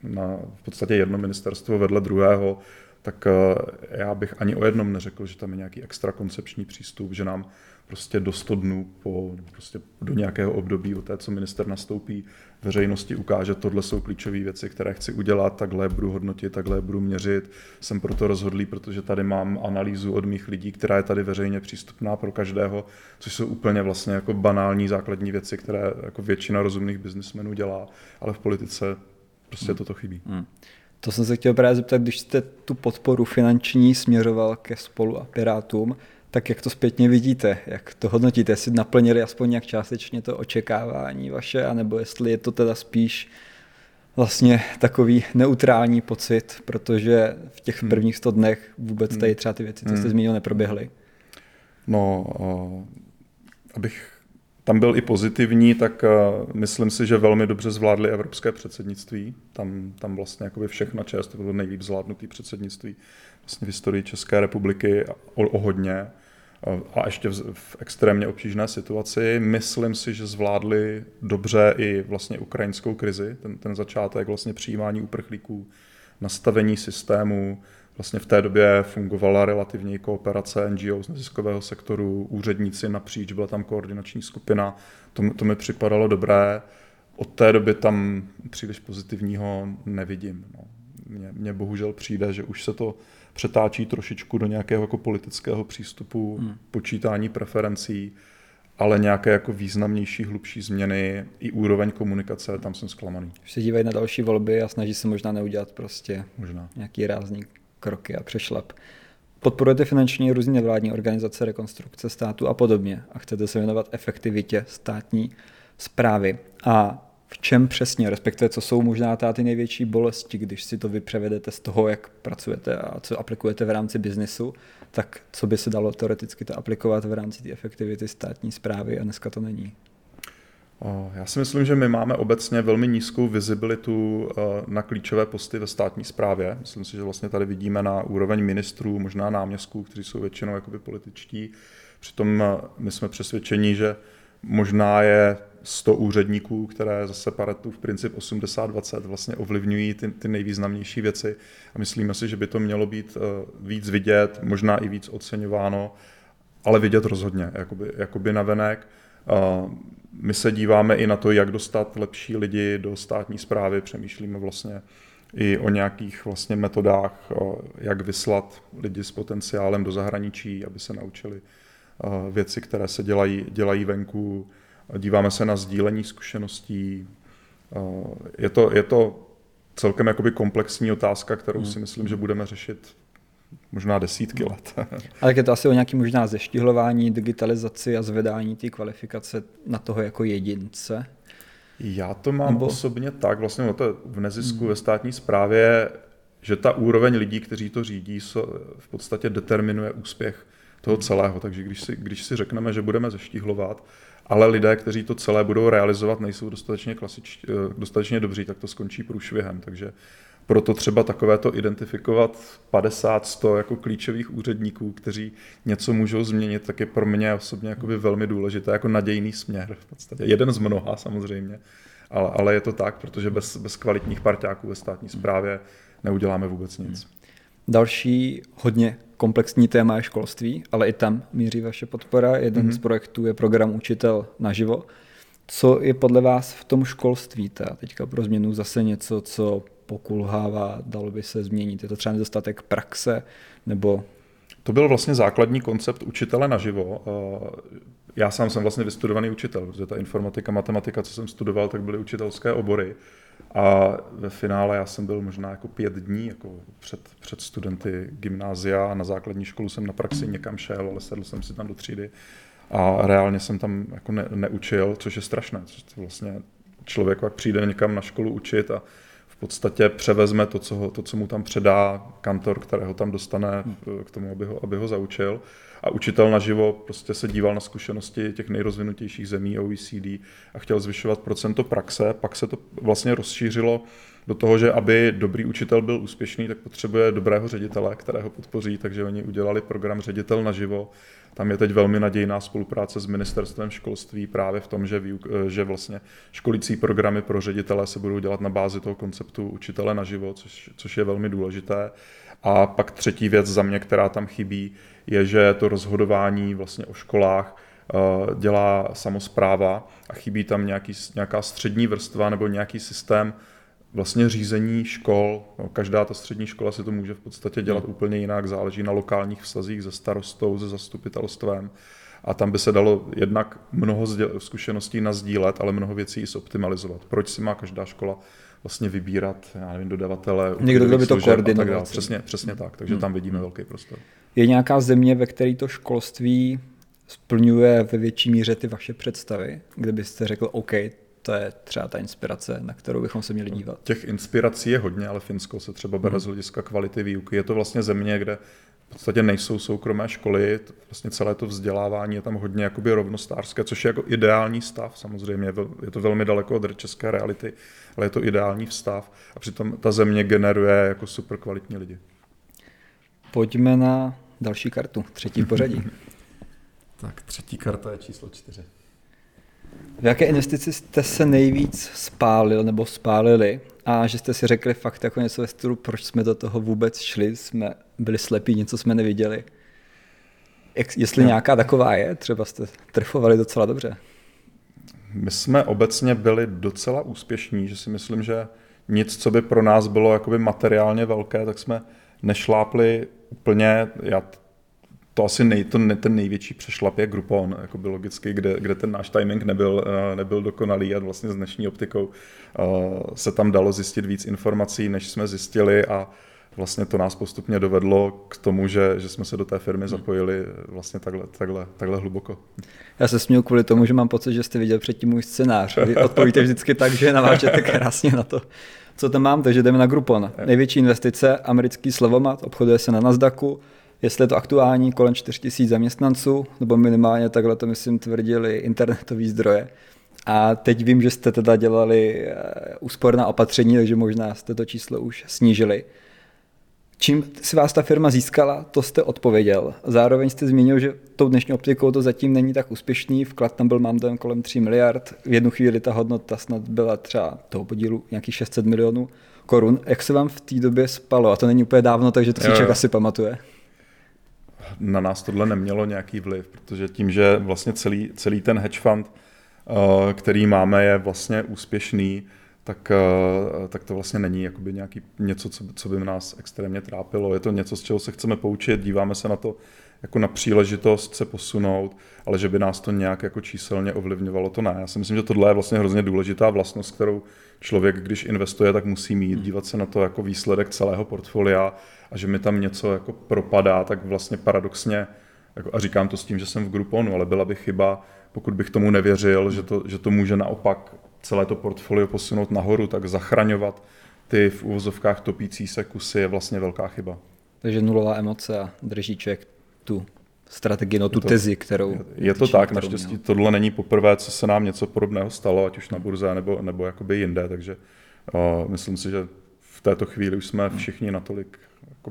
na v podstatě jedno ministerstvo vedle druhého, tak eh, já bych ani o jednom neřekl, že tam je nějaký extra koncepční přístup, že nám prostě do 100 dnů po, prostě do nějakého období od té, co minister nastoupí, veřejnosti ukáže, tohle jsou klíčové věci, které chci udělat, takhle budu hodnotit, takhle budu měřit. Jsem proto rozhodlý, protože tady mám analýzu od mých lidí, která je tady veřejně přístupná pro každého, což jsou úplně vlastně jako banální základní věci, které jako většina rozumných biznismenů dělá, ale v politice prostě hmm. toto chybí. Hmm. To jsem se chtěl právě zeptat, když jste tu podporu finanční směřoval ke spolu a Pirátům, tak jak to zpětně vidíte, jak to hodnotíte, jestli naplnili aspoň nějak částečně to očekávání vaše, anebo jestli je to teda spíš vlastně takový neutrální pocit, protože v těch hmm. prvních 100 dnech vůbec hmm. tady třeba ty věci, co jste hmm. zmínil, neproběhly. No, uh, abych tam byl i pozitivní, tak uh, myslím si, že velmi dobře zvládli evropské předsednictví. Tam, tam vlastně jakoby všechna část, to bylo nejlíp zvládnutý předsednictví vlastně v historii České republiky o, o hodně a ještě v, v extrémně obtížné situaci. Myslím si, že zvládli dobře i vlastně ukrajinskou krizi, ten, ten začátek vlastně přijímání uprchlíků, nastavení systému. Vlastně v té době fungovala relativně kooperace NGO z neziskového sektoru, úředníci napříč, byla tam koordinační skupina, to, to mi připadalo dobré. Od té doby tam příliš pozitivního nevidím. No. Mně, mně bohužel přijde, že už se to přetáčí trošičku do nějakého jako politického přístupu, hmm. počítání preferencí, ale nějaké jako významnější, hlubší změny i úroveň komunikace, tam jsem zklamaný. Už se dívají na další volby a snaží se možná neudělat prostě možná. nějaký rázný kroky a přešlap. Podporujete finančně různé nevládní organizace, rekonstrukce státu a podobně a chcete se věnovat efektivitě státní zprávy. A v čem přesně, respektive co jsou možná ty největší bolesti, když si to vy převedete z toho, jak pracujete a co aplikujete v rámci biznesu, tak co by se dalo teoreticky to aplikovat v rámci té efektivity státní zprávy a dneska to není. Já si myslím, že my máme obecně velmi nízkou vizibilitu na klíčové posty ve státní správě. Myslím si, že vlastně tady vidíme na úroveň ministrů, možná náměstků, kteří jsou většinou jakoby političtí. Přitom my jsme přesvědčeni, že možná je 100 úředníků, které zase Paretu v princip 80-20 vlastně ovlivňují ty, ty nejvýznamnější věci. A myslíme si, že by to mělo být eh, víc vidět, možná i víc oceňováno, ale vidět rozhodně, jakoby, jakoby navenek. My se díváme i na to, jak dostat lepší lidi do státní zprávy, přemýšlíme vlastně i o nějakých vlastně metodách, jak vyslat lidi s potenciálem do zahraničí, aby se naučili věci, které se dělají, dělají venku. Díváme se na sdílení zkušeností. Je to, je to celkem jakoby komplexní otázka, kterou hmm. si myslím, že budeme řešit možná desítky let. *laughs* Ale je to asi o nějaký možná zeštihlování, digitalizaci a zvedání té kvalifikace na toho jako jedince? Já to mám Nebo... osobně tak, vlastně no to v nezisku hmm. ve státní správě, že ta úroveň lidí, kteří to řídí, v podstatě determinuje úspěch toho celého. Takže když si, když si řekneme, že budeme zeštihlovat, ale lidé, kteří to celé budou realizovat, nejsou dostatečně, klasič, eh, dostatečně dobří, tak to skončí průšvihem. Takže proto třeba takovéto identifikovat 50-100 jako klíčových úředníků, kteří něco můžou změnit, tak je pro mě osobně jakoby velmi důležité, jako nadějný směr v podstatě. Jeden z mnoha samozřejmě, ale, ale je to tak, protože bez, bez kvalitních parťáků ve státní správě neuděláme vůbec nic. Další hodně komplexní téma je školství, ale i tam míří vaše podpora. Jeden mm-hmm. z projektů je program Učitel naživo. Co je podle vás v tom školství ta teďka pro změnu zase něco, co pokulhává, dalo by se změnit? Je to třeba nedostatek praxe nebo to byl vlastně základní koncept učitele naživo. Já sám jsem vlastně vystudovaný učitel, protože ta informatika, matematika, co jsem studoval, tak byly učitelské obory. A ve finále já jsem byl možná jako pět dní jako před, před studenty gymnázia a na základní školu jsem na praxi někam šel, ale sedl jsem si tam do třídy a reálně jsem tam jako ne, neučil, což je strašné. Což vlastně člověk pak přijde někam na školu učit a v podstatě převezme to, co, ho, to, co mu tam předá kantor, kterého tam dostane k tomu, aby ho, aby ho zaučil. A učitel naživo prostě se díval na zkušenosti těch nejrozvinutějších zemí OECD a chtěl zvyšovat procento praxe. Pak se to vlastně rozšířilo do toho, že aby dobrý učitel byl úspěšný, tak potřebuje dobrého ředitele, kterého podpoří, takže oni udělali program Ředitel naživo. Tam je teď velmi nadějná spolupráce s ministerstvem školství právě v tom, že, výuk, že vlastně školící programy pro ředitele se budou dělat na bázi toho konceptu učitele naživo, což, což je velmi důležité. A pak třetí věc za mě, která tam chybí, je, že to rozhodování vlastně o školách eh, dělá samozpráva a chybí tam nějaký, nějaká střední vrstva nebo nějaký systém vlastně řízení škol. No, každá ta střední škola si to může v podstatě dělat hmm. úplně jinak, záleží na lokálních vztazích se starostou, se zastupitelstvem. A tam by se dalo jednak mnoho zkušeností nazdílet, ale mnoho věcí i zoptimalizovat. Proč si má každá škola vlastně vybírat, já nevím, dodavatele, Někdo, kdo by to koordinoval. Přesně, přesně tak, takže hmm. tam vidíme velký prostor. Je nějaká země, ve které to školství splňuje ve větší míře ty vaše představy, kde byste řekl, OK, to je třeba ta inspirace, na kterou bychom se měli dívat. Těch inspirací je hodně, ale Finsko se třeba bere hmm. z hlediska kvality výuky. Je to vlastně země, kde podstatě nejsou soukromé školy, vlastně celé to vzdělávání je tam hodně jakoby rovnostářské, což je jako ideální stav, samozřejmě je to velmi daleko od české reality, ale je to ideální stav a přitom ta země generuje jako super kvalitní lidi. Pojďme na další kartu, třetí *laughs* pořadí. tak třetí karta je číslo čtyři. V jaké investici jste se nejvíc spálil nebo spálili a že jste si řekli fakt jako něco ve stylu, proč jsme do toho vůbec šli, jsme byli slepí, něco jsme neviděli. Jak, jestli no. nějaká taková je, třeba jste trefovali docela dobře. My jsme obecně byli docela úspěšní, že si myslím, že nic, co by pro nás bylo jakoby materiálně velké, tak jsme nešlápli úplně, já to asi nej, to ne, ten největší přešlap je Groupon, jako by logicky, kde, kde ten náš timing nebyl, uh, nebyl dokonalý a vlastně s dnešní optikou uh, se tam dalo zjistit víc informací, než jsme zjistili a vlastně to nás postupně dovedlo k tomu, že, že jsme se do té firmy hmm. zapojili vlastně takhle, takhle, takhle hluboko. Já se směl kvůli tomu, že mám pocit, že jste viděl předtím můj scénář. Vy odpovíte vždycky tak, že navážete *laughs* krásně na to, co tam mám, takže jdeme na Groupon. Největší investice, americký slovomat, obchoduje se na Nasdaqu, jestli je to aktuální kolem 4000 zaměstnanců, nebo minimálně takhle to myslím tvrdili internetové zdroje. A teď vím, že jste teda dělali eh, úsporná opatření, takže možná jste to číslo už snížili. Čím si vás ta firma získala, to jste odpověděl. Zároveň jste zmínil, že tou dnešní optikou to zatím není tak úspěšný. Vklad tam byl, mám tam kolem 3 miliard. V jednu chvíli ta hodnota snad byla třeba toho podílu nějakých 600 milionů korun. Jak se vám v té době spalo? A to není úplně dávno, takže to si člověk asi pamatuje. Na nás tohle nemělo nějaký vliv, protože tím, že vlastně celý, celý ten hedge fund, uh, který máme, je vlastně úspěšný, tak, uh, tak to vlastně není jakoby nějaký něco, co, co by nás extrémně trápilo. Je to něco, z čeho se chceme poučit, díváme se na to jako na příležitost se posunout, ale že by nás to nějak jako číselně ovlivňovalo, to ne. Já si myslím, že tohle je vlastně hrozně důležitá vlastnost, kterou člověk, když investuje, tak musí mít, hmm. dívat se na to jako výsledek celého portfolia a že mi tam něco jako propadá, tak vlastně paradoxně, jako, a říkám to s tím, že jsem v Grouponu, ale byla by chyba, pokud bych tomu nevěřil, že to, že to může naopak celé to portfolio posunout nahoru, tak zachraňovat ty v úvozovkách topící se kusy je vlastně velká chyba. Takže nulová emoce a drží člověk tu strategii, no tu to, tezi, kterou... Je to tak, naštěstí měl. tohle není poprvé, co se nám něco podobného stalo, ať už na burze nebo, nebo jakoby jinde, takže uh, myslím si, že v této chvíli už jsme všichni natolik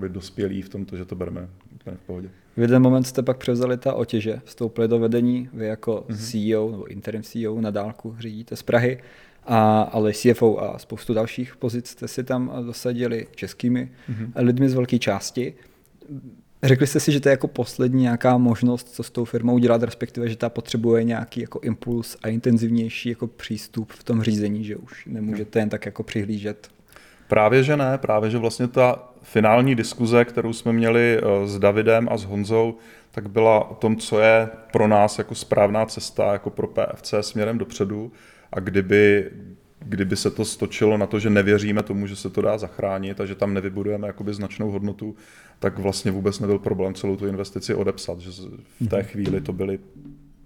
dospělí v tomto, že to bereme úplně v pohodě. V jeden moment jste pak převzali ta otěže, vstoupili do vedení, vy jako mm-hmm. CEO nebo interim CEO na dálku řídíte z Prahy, a, ale CFO a spoustu dalších pozic jste si tam dosadili českými mm-hmm. lidmi z velké části. Řekli jste si, že to je jako poslední nějaká možnost, co s tou firmou dělat, respektive, že ta potřebuje nějaký jako impuls a intenzivnější jako přístup v tom řízení, že už nemůžete jen tak jako přihlížet? Právě, že ne, právě, že vlastně ta finální diskuze, kterou jsme měli eh, s Davidem a s Honzou, tak byla o tom, co je pro nás jako správná cesta, jako pro PFC směrem dopředu a kdyby, kdyby se to stočilo na to, že nevěříme tomu, že se to dá zachránit a že tam nevybudujeme jakoby značnou hodnotu, tak vlastně vůbec nebyl problém celou tu investici odepsat, že v té mhm. chvíli to byly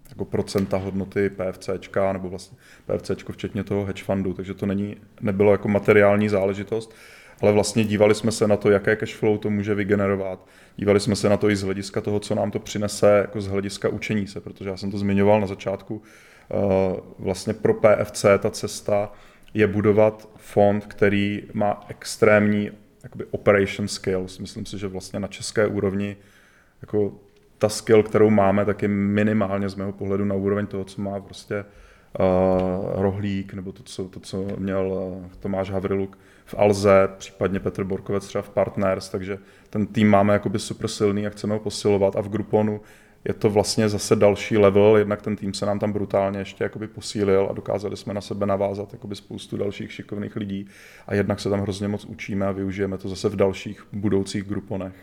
jako procenta hodnoty PFCčka, nebo vlastně PFCčko včetně toho hedge fundu, takže to není, nebylo jako materiální záležitost, ale vlastně dívali jsme se na to, jaké cash flow to může vygenerovat. Dívali jsme se na to i z hlediska toho, co nám to přinese, jako z hlediska učení se, protože já jsem to zmiňoval na začátku, Eh, vlastně pro PFC ta cesta je budovat fond, který má extrémní jakoby operation skills. Myslím si, že vlastně na české úrovni jako ta skill, kterou máme, tak je minimálně z mého pohledu na úroveň toho, co má prostě uh, Rohlík, nebo to co, to, co měl uh, Tomáš Havriluk v Alze, případně Petr Borkovec třeba v Partners, takže ten tým máme jakoby super silný a chceme ho posilovat a v Grouponu je to vlastně zase další level, jednak ten tým se nám tam brutálně ještě jakoby posílil a dokázali jsme na sebe navázat jakoby spoustu dalších šikovných lidí a jednak se tam hrozně moc učíme a využijeme to zase v dalších budoucích gruponech.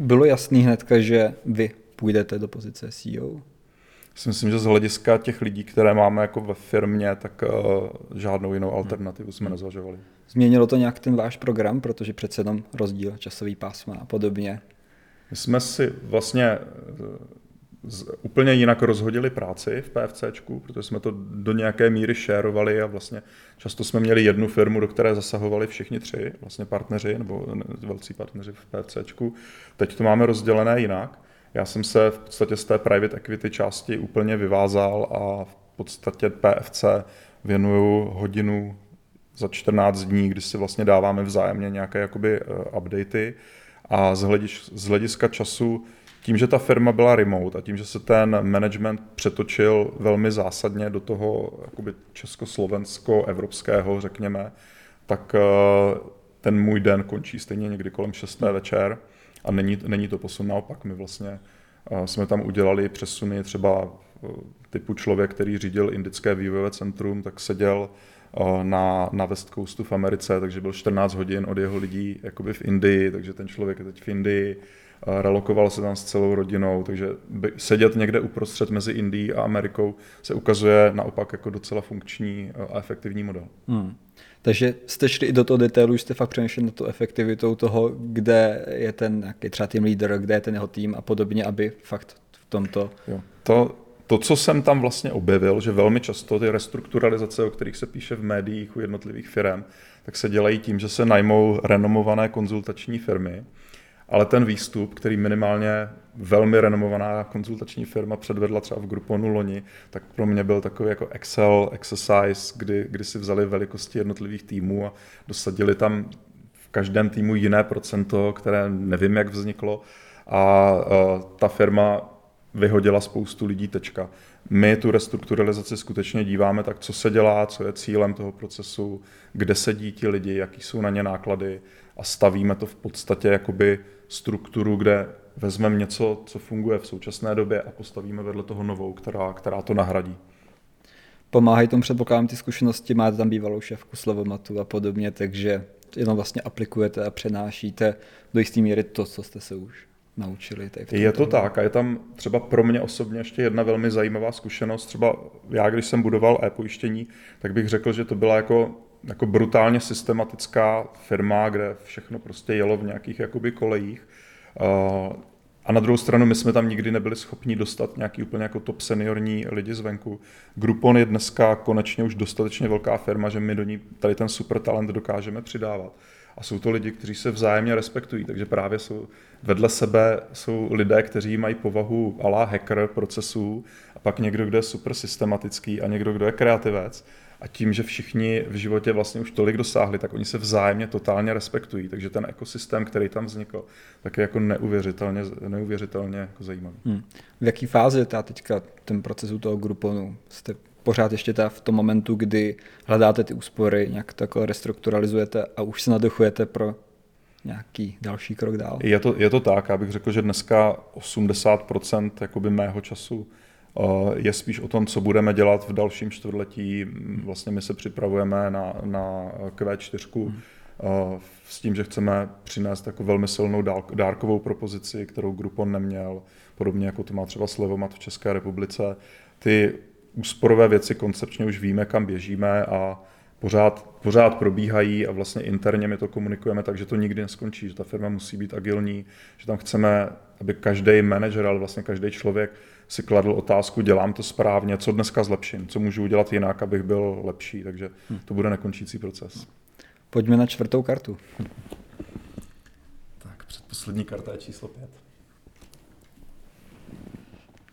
Bylo jasný hnedka, že vy půjdete do pozice CEO? Si myslím, že z hlediska těch lidí, které máme jako ve firmě, tak uh, žádnou jinou alternativu jsme hmm. nezvažovali. Změnilo to nějak ten váš program, protože přece jenom rozdíl časový pásma a podobně my jsme si vlastně eh, z, úplně jinak rozhodili práci v PFCčku, protože jsme to do nějaké míry šérovali a vlastně často jsme měli jednu firmu, do které zasahovali všichni tři, vlastně partneři nebo velcí partneři v PFCčku. Teď to máme rozdělené jinak. Já jsem se v podstatě z té private equity části úplně vyvázal a v podstatě PFC věnuju hodinu za 14 dní, kdy si vlastně dáváme vzájemně nějaké jakoby uh, updaty a z, hlediš, z hlediska času, tím, že ta firma byla remote a tím, že se ten management přetočil velmi zásadně do toho jakoby československo-evropského, řekněme, tak eh, ten můj den končí stejně někdy kolem 6. večer a není, není to posun naopak. My vlastně eh, jsme tam udělali přesuny třeba eh, typu člověk, který řídil indické vývojové centrum, tak seděl na, na West Coastu v Americe, takže byl 14 hodin od jeho lidí jakoby v Indii, takže ten člověk je teď v Indii, relokoval se tam s celou rodinou, takže sedět někde uprostřed mezi Indií a Amerikou se ukazuje naopak jako docela funkční a efektivní model. Hmm. Takže jste šli i do toho detailu, jste fakt přemýšleli na to efektivitou toho, kde je ten nějaký třeba tým lídr, kde je ten jeho tým a podobně, aby fakt v tomto... Jo. To, to, co jsem tam vlastně objevil, že velmi často ty restrukturalizace, o kterých se píše v médiích u jednotlivých firm, tak se dělají tím, že se najmou renomované konzultační firmy, ale ten výstup, který minimálně velmi renomovaná konzultační firma předvedla třeba v Grouponu loni, tak pro mě byl takový jako Excel exercise, kdy, kdy si vzali velikosti jednotlivých týmů a dosadili tam v každém týmu jiné procento, které nevím, jak vzniklo. A, a ta firma vyhodila spoustu lidí tečka. My tu restrukturalizaci skutečně díváme tak, co se dělá, co je cílem toho procesu, kde sedí ti lidi, jaký jsou na ně náklady a stavíme to v podstatě jakoby strukturu, kde vezmeme něco, co funguje v současné době a postavíme vedle toho novou, která, která to nahradí. Pomáhají tomu předpokládám ty zkušenosti, máte tam bývalou šéfku Slevomatu a podobně, takže jenom vlastně aplikujete a přenášíte do jisté míry to, co jste se už naučili. Tady v je to tak a je tam třeba pro mě osobně ještě jedna velmi zajímavá zkušenost. Třeba já, když jsem budoval e-pojištění, tak bych řekl, že to byla jako, jako brutálně systematická firma, kde všechno prostě jelo v nějakých jakoby kolejích. A na druhou stranu my jsme tam nikdy nebyli schopni dostat nějaký úplně jako top seniorní lidi zvenku. Groupon je dneska konečně už dostatečně velká firma, že my do ní tady ten super talent dokážeme přidávat. A jsou to lidi, kteří se vzájemně respektují, takže právě jsou vedle sebe jsou lidé, kteří mají povahu ala hacker procesů a pak někdo, kdo je super systematický a někdo, kdo je kreativec. A tím, že všichni v životě vlastně už tolik dosáhli, tak oni se vzájemně totálně respektují. Takže ten ekosystém, který tam vznikl, tak je jako neuvěřitelně, neuvěřitelně jako zajímavý. Hmm. V jaký fázi je ta teďka ten proces u toho Grouponu? Jste pořád ještě ta v tom momentu, kdy hledáte ty úspory, nějak takhle restrukturalizujete a už se nadechujete pro nějaký další krok dál? Je to, je to tak, já bych řekl, že dneska 80% jakoby mého času je spíš o tom, co budeme dělat v dalším čtvrtletí. Vlastně my se připravujeme na, na Q4 hmm. S tím, že chceme přinést jako velmi silnou dárkovou propozici, kterou Groupon neměl, podobně jako to má třeba Slevomat v České republice. Ty úsporové věci koncepčně už víme, kam běžíme a pořád, pořád probíhají a vlastně interně my to komunikujeme tak, že to nikdy neskončí, že ta firma musí být agilní, že tam chceme, aby každý manažer, ale vlastně každý člověk si kladl otázku, dělám to správně, co dneska zlepším, co můžu udělat jinak, abych byl lepší, takže hm. to bude nekončící proces. Pojďme na čtvrtou kartu. Tak, předposlední karta je číslo pět.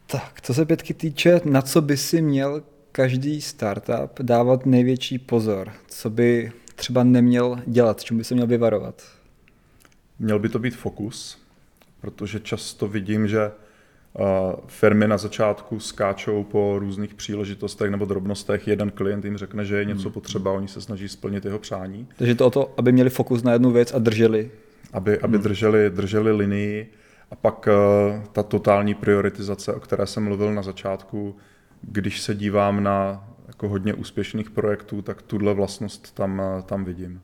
Tak, co se pětky týče, na co by si měl každý startup dávat největší pozor? Co by třeba neměl dělat, čemu by se měl vyvarovat? Měl by to být fokus, protože často vidím, že firmy na začátku skáčou po různých příležitostech nebo drobnostech. Jeden klient jim řekne, že je něco hmm. potřeba, oni se snaží splnit jeho přání. Takže to o to, aby měli fokus na jednu věc a drželi. Aby, aby hmm. drželi, drželi linii a pak ta totální prioritizace, o které jsem mluvil na začátku, když se dívám na jako hodně úspěšných projektů, tak tuhle vlastnost tam, tam vidím.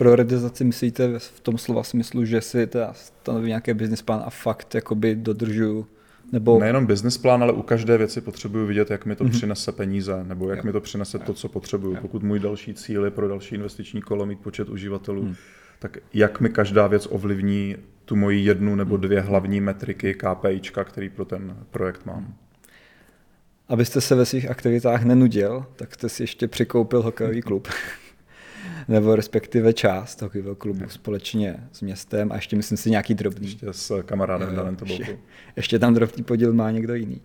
Prioritizaci myslíte v tom slova smyslu, že si teda stanoví nějaký business plán a fakt jakoby dodržuju nebo... Nejenom business plán, ale u každé věci potřebuju vidět, jak mi to mm-hmm. přinese peníze, nebo jak jo. mi to přinese to, co potřebuju. Pokud můj další cíl je pro další investiční kolo mít počet uživatelů, mm. tak jak mi každá věc ovlivní tu moji jednu nebo dvě hlavní metriky KPIčka, který pro ten projekt mám. Abyste se ve svých aktivitách nenudil, tak jste si ještě přikoupil hokejový *laughs* klub. Nebo respektive část hokejového klubu společně s městem a ještě myslím si nějaký drobný. Ještě s kamarádem Danem ještě, ještě tam drobný podíl má někdo jiný.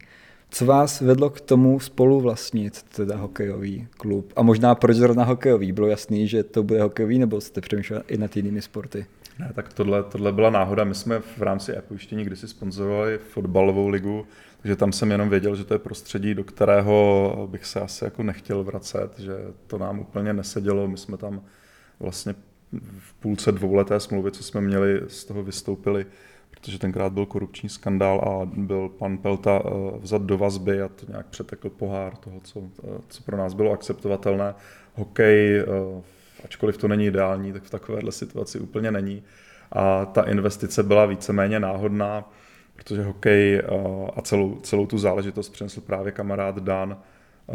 Co vás vedlo k tomu spolu vlastnit teda hokejový klub? A možná proč zrovna hokejový? Bylo jasný, že to bude hokejový, nebo jste přemýšleli i nad jinými sporty? Ne, tak tohle, tohle byla náhoda. My jsme v rámci e-pojištění kdysi sponzorovali fotbalovou ligu, takže tam jsem jenom věděl, že to je prostředí, do kterého bych se asi jako nechtěl vracet, že to nám úplně nesedělo. My jsme tam vlastně v půlce dvouleté smlouvy, co jsme měli, z toho vystoupili, protože tenkrát byl korupční skandál a byl pan Pelta eh, vzat do vazby a to nějak přetekl pohár toho, co, eh, co pro nás bylo akceptovatelné. Hokej, eh, ačkoliv to není ideální, tak v takovéhle situaci úplně není. A ta investice byla víceméně náhodná protože hokej eh, a celou, celou tu záležitost přinesl právě kamarád Dan, eh,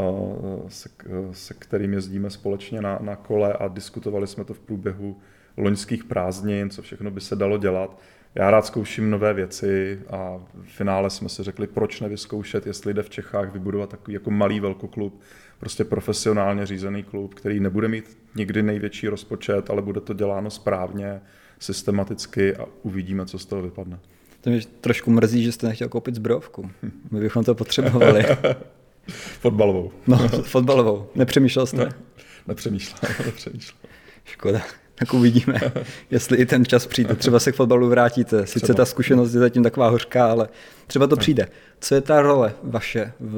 se, se kterým jezdíme společně na, na kole a diskutovali jsme to v průběhu loňských prázdnin, co všechno by se dalo dělat. Já rád zkouším nové věci a v finále jsme si řekli, proč nevyzkoušet, jestli jde v Čechách vybudovat takový jako malý velkoklub, prostě profesionálně řízený klub, který nebude mít nikdy největší rozpočet, ale bude to děláno správně, systematicky a uvidíme, co z toho vypadne. To mě trošku mrzí, že jste nechtěl koupit zbrojovku. My bychom to potřebovali. *laughs* fotbalovou. No, fotbalovou. Nepřemýšlel jste? Ne, nepřemýšlel, *laughs* nepřemýšlel. Škoda. Tak uvidíme, *laughs* jestli i ten čas přijde. Třeba se k fotbalu vrátíte. Sice třeba. ta zkušenost je zatím taková hořká, ale třeba to přijde. Co je ta role vaše v,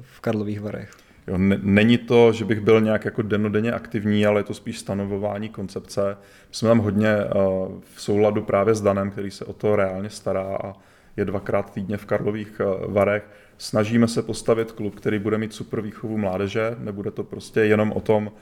v Karlových Varech? Jo, není to, že bych byl nějak jako denodenně aktivní, ale je to spíš stanovování koncepce. My jsme tam hodně v souladu právě s Danem, který se o to reálně stará a je dvakrát týdně v Karlových Varech. Snažíme se postavit klub, který bude mít super výchovu mládeže, nebude to prostě jenom o tom,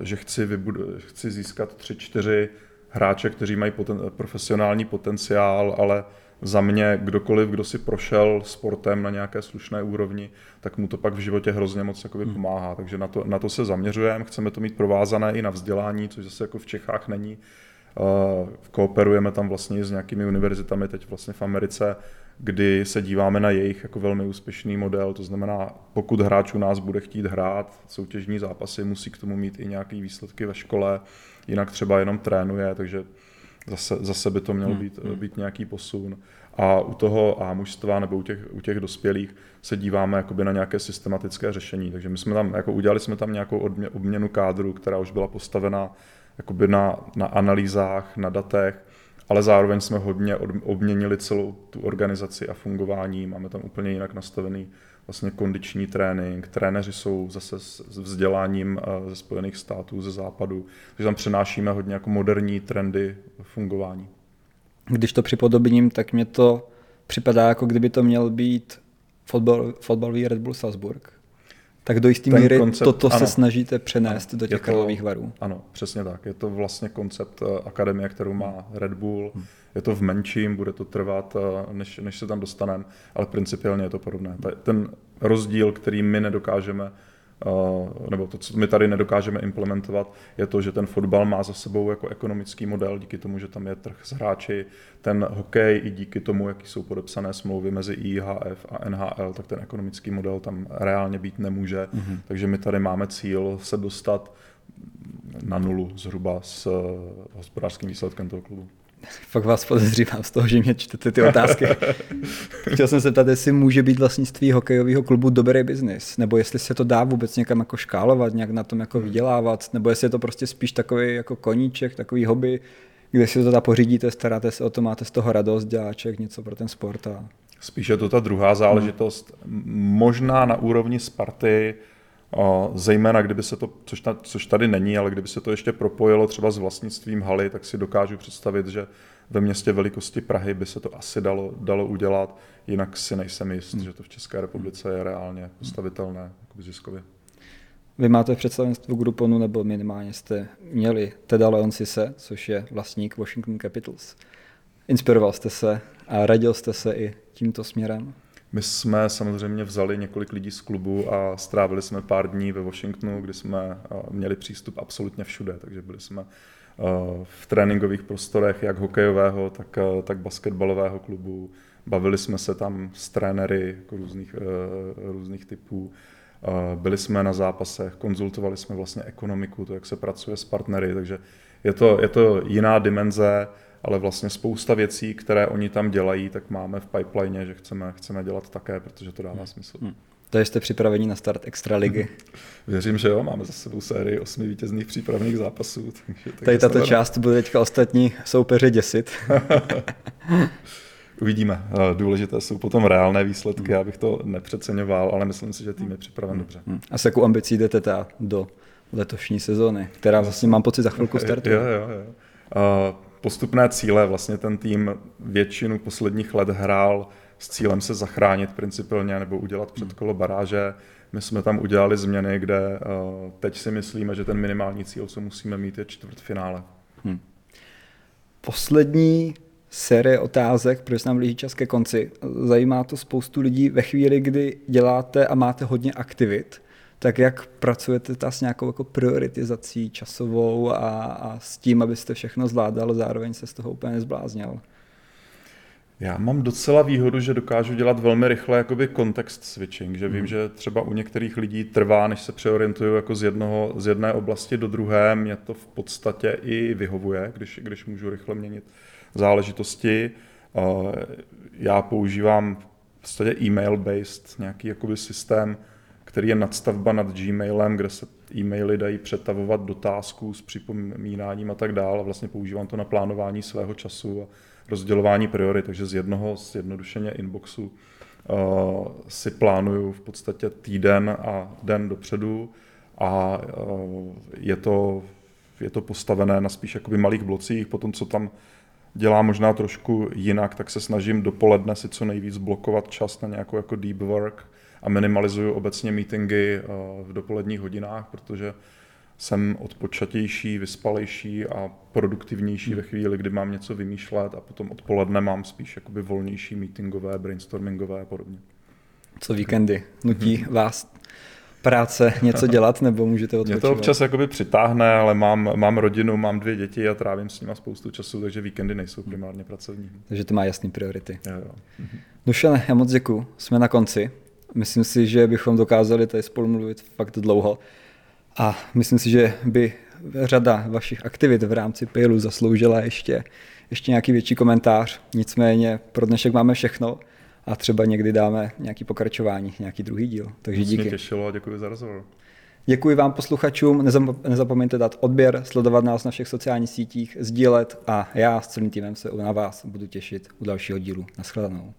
že chci, vybud- chci získat tři, čtyři hráče, kteří mají poten- profesionální potenciál, ale za mě kdokoliv, kdo si prošel sportem na nějaké slušné úrovni, tak mu to pak v životě hrozně moc jakoby, hmm. pomáhá. Takže na to, na to se zaměřujeme, chceme to mít provázané i na vzdělání, což zase jako v Čechách není. Uh, kooperujeme tam vlastně s nějakými univerzitami teď vlastně v Americe, kdy se díváme na jejich jako velmi úspěšný model, to znamená, pokud hráč u nás bude chtít hrát soutěžní zápasy, musí k tomu mít i nějaké výsledky ve škole, jinak třeba jenom trénuje, takže zase, zase by to měl hmm. být, hmm. být nějaký posun. A u toho A mužstva nebo u těch, u těch dospělých se díváme jakoby na nějaké systematické řešení. Takže my jsme tam, jako udělali jsme tam nějakou odmě, obměnu kádru, která už byla postavena jakoby na, na analýzách, na datech, ale zároveň jsme hodně obměnili celou tu organizaci a fungování. Máme tam úplně jinak nastavený vlastně kondiční trénink. Trenéři jsou zase s vzděláním eh, ze Spojených států, ze západu, takže tam přenášíme hodně jako moderní trendy fungování. Když to připodobním, tak mě to připadá, jako kdyby to měl být fotbal, fotbalový Red Bull Salzburg. Tak do jisté míry koncept, toto ano, se snažíte přenést ano, do těch Karlových varů. Ano, přesně tak. Je to vlastně koncept eh, akademie, kterou má Red Bull. Hmm. Je to v menším, bude to trvat, eh, než, než se tam dostaneme, ale principiálně je to podobné. Ten rozdíl, který my nedokážeme nebo to, co my tady nedokážeme implementovat, je to, že ten fotbal má za sebou jako ekonomický model, díky tomu, že tam je trh s hráči, ten hokej i díky tomu, jaký jsou podepsané smlouvy mezi IHF a NHL, tak ten ekonomický model tam reálně být nemůže. Mm-hmm. Takže my tady máme cíl se dostat na nulu zhruba s hospodářským výsledkem toho klubu. Fakt vás podezřívám z toho, že mě čtete ty otázky. Chtěl jsem se ptát, jestli může být vlastnictví hokejového klubu dobrý biznis, nebo jestli se to dá vůbec někam jako škálovat, nějak na tom jako vydělávat, nebo jestli je to prostě spíš takový jako koníček, takový hobby, kde si to teda pořídíte, staráte se o to, máte z toho radost, děláček, něco pro ten sport. A... Spíš je to ta druhá záležitost. Hmm. Možná na úrovni Sparty, Zejména kdyby se to, což, ta, což tady není, ale kdyby se to ještě propojilo třeba s vlastnictvím haly, tak si dokážu představit, že ve městě velikosti Prahy by se to asi dalo, dalo udělat, jinak si nejsem jist, hmm. že to v České republice je reálně postavitelné jako ziskově. Vy máte v představenstvu Grouponu, nebo minimálně jste měli Teda Leonsise, což je vlastník Washington Capitals. Inspiroval jste se a radil jste se i tímto směrem? My jsme samozřejmě vzali několik lidí z klubu a strávili jsme pár dní ve Washingtonu, kdy jsme měli přístup absolutně všude, takže byli jsme v tréninkových prostorech jak hokejového, tak, tak basketbalového klubu. Bavili jsme se tam s trenéry jako různých, různých typů. Byli jsme na zápasech, konzultovali jsme vlastně ekonomiku, to, jak se pracuje s partnery, takže je to, je to jiná dimenze ale vlastně spousta věcí, které oni tam dělají, tak máme v pipeline, že chceme, chceme dělat také, protože to dává hmm. smysl. Hmm. To jste připraveni na start extraligy? *laughs* Věřím, že jo, máme za sebou sérii osmi vítězných přípravných zápasů. *laughs* Takže, Tady tato část bude teďka ostatní soupeře děsit. *laughs* Uvidíme. Eh, důležité jsou potom reálné výsledky, hmm. abych to nepřeceňoval, ale myslím si, že tým je připraven hmm. dobře. Hmm. A s jakou ambicí jdete ta do letošní sezóny, která vlastně mám pocit za chvilku startuje? Jo, jo, jo. Uh, postupné cíle. Vlastně ten tým většinu posledních let hrál s cílem se zachránit principálně nebo udělat předkolo baráže. My jsme tam udělali změny, kde uh, teď si myslíme, že ten minimální cíl, co musíme mít, je čtvrtfinále. Hmm. Poslední série otázek, protože se nám blíží čas ke konci. Zajímá to spoustu lidí ve chvíli, kdy děláte a máte hodně aktivit tak jak pracujete ta s nějakou jako prioritizací časovou a, a s tím, abyste všechno zvládal, zároveň se z toho úplně nezbláznil? Já mám docela výhodu, že dokážu dělat velmi rychle jakoby context switching, že vím, hmm. že třeba u některých lidí trvá, než se přeorientuju jako z, jednoho, z jedné oblasti do druhé. Mě to v podstatě i vyhovuje, když, když můžu rychle měnit záležitosti. Já používám v podstatě email-based nějaký jakoby systém, který je nadstavba nad Gmailem, kde se e-maily dají přetavovat do tásků s připomínáním a tak dále. Vlastně používám to na plánování svého času a rozdělování priorit, takže z jednoho zjednodušeně inboxu uh, si plánuju v podstatě týden a den dopředu. A uh, je to, je to postavené na spíš jakoby malých blocích, potom co tam dělám možná trošku jinak, tak se snažím dopoledne si co nejvíc blokovat čas na nějakou jako deep work a minimalizuju obecně meetingy uh, v dopoledních hodinách, protože jsem odpočatější, vyspalejší a produktivnější hmm. ve chvíli, kdy mám něco vymýšlet a potom odpoledne mám spíš jakoby volnější meetingové, brainstormingové a podobně. Co víkendy? Nutí hmm. vás práce něco dělat, nebo můžete odpočívat? Mě to občas jakoby přitáhne, ale mám, mám rodinu, mám dvě děti a trávím s nimi spoustu času, takže víkendy nejsou primárně pracovní. Takže to má jasné priority. Jo, jo. Dušane, já moc děkuji. Jsme na konci. Myslím si, že bychom dokázali tady spolu mluvit fakt dlouho. A myslím si, že by řada vašich aktivit v rámci Pailu zasloužila ještě, ještě nějaký větší komentář. Nicméně pro dnešek máme všechno a třeba někdy dáme nějaký pokračování, nějaký druhý díl. Takže díky. Mě těšilo a děkuji za rozhovor. Děkuji vám posluchačům, nezapomeňte dát odběr, sledovat nás na všech sociálních sítích, sdílet a já s celým týmem se na vás budu těšit u dalšího dílu. Naschledanou.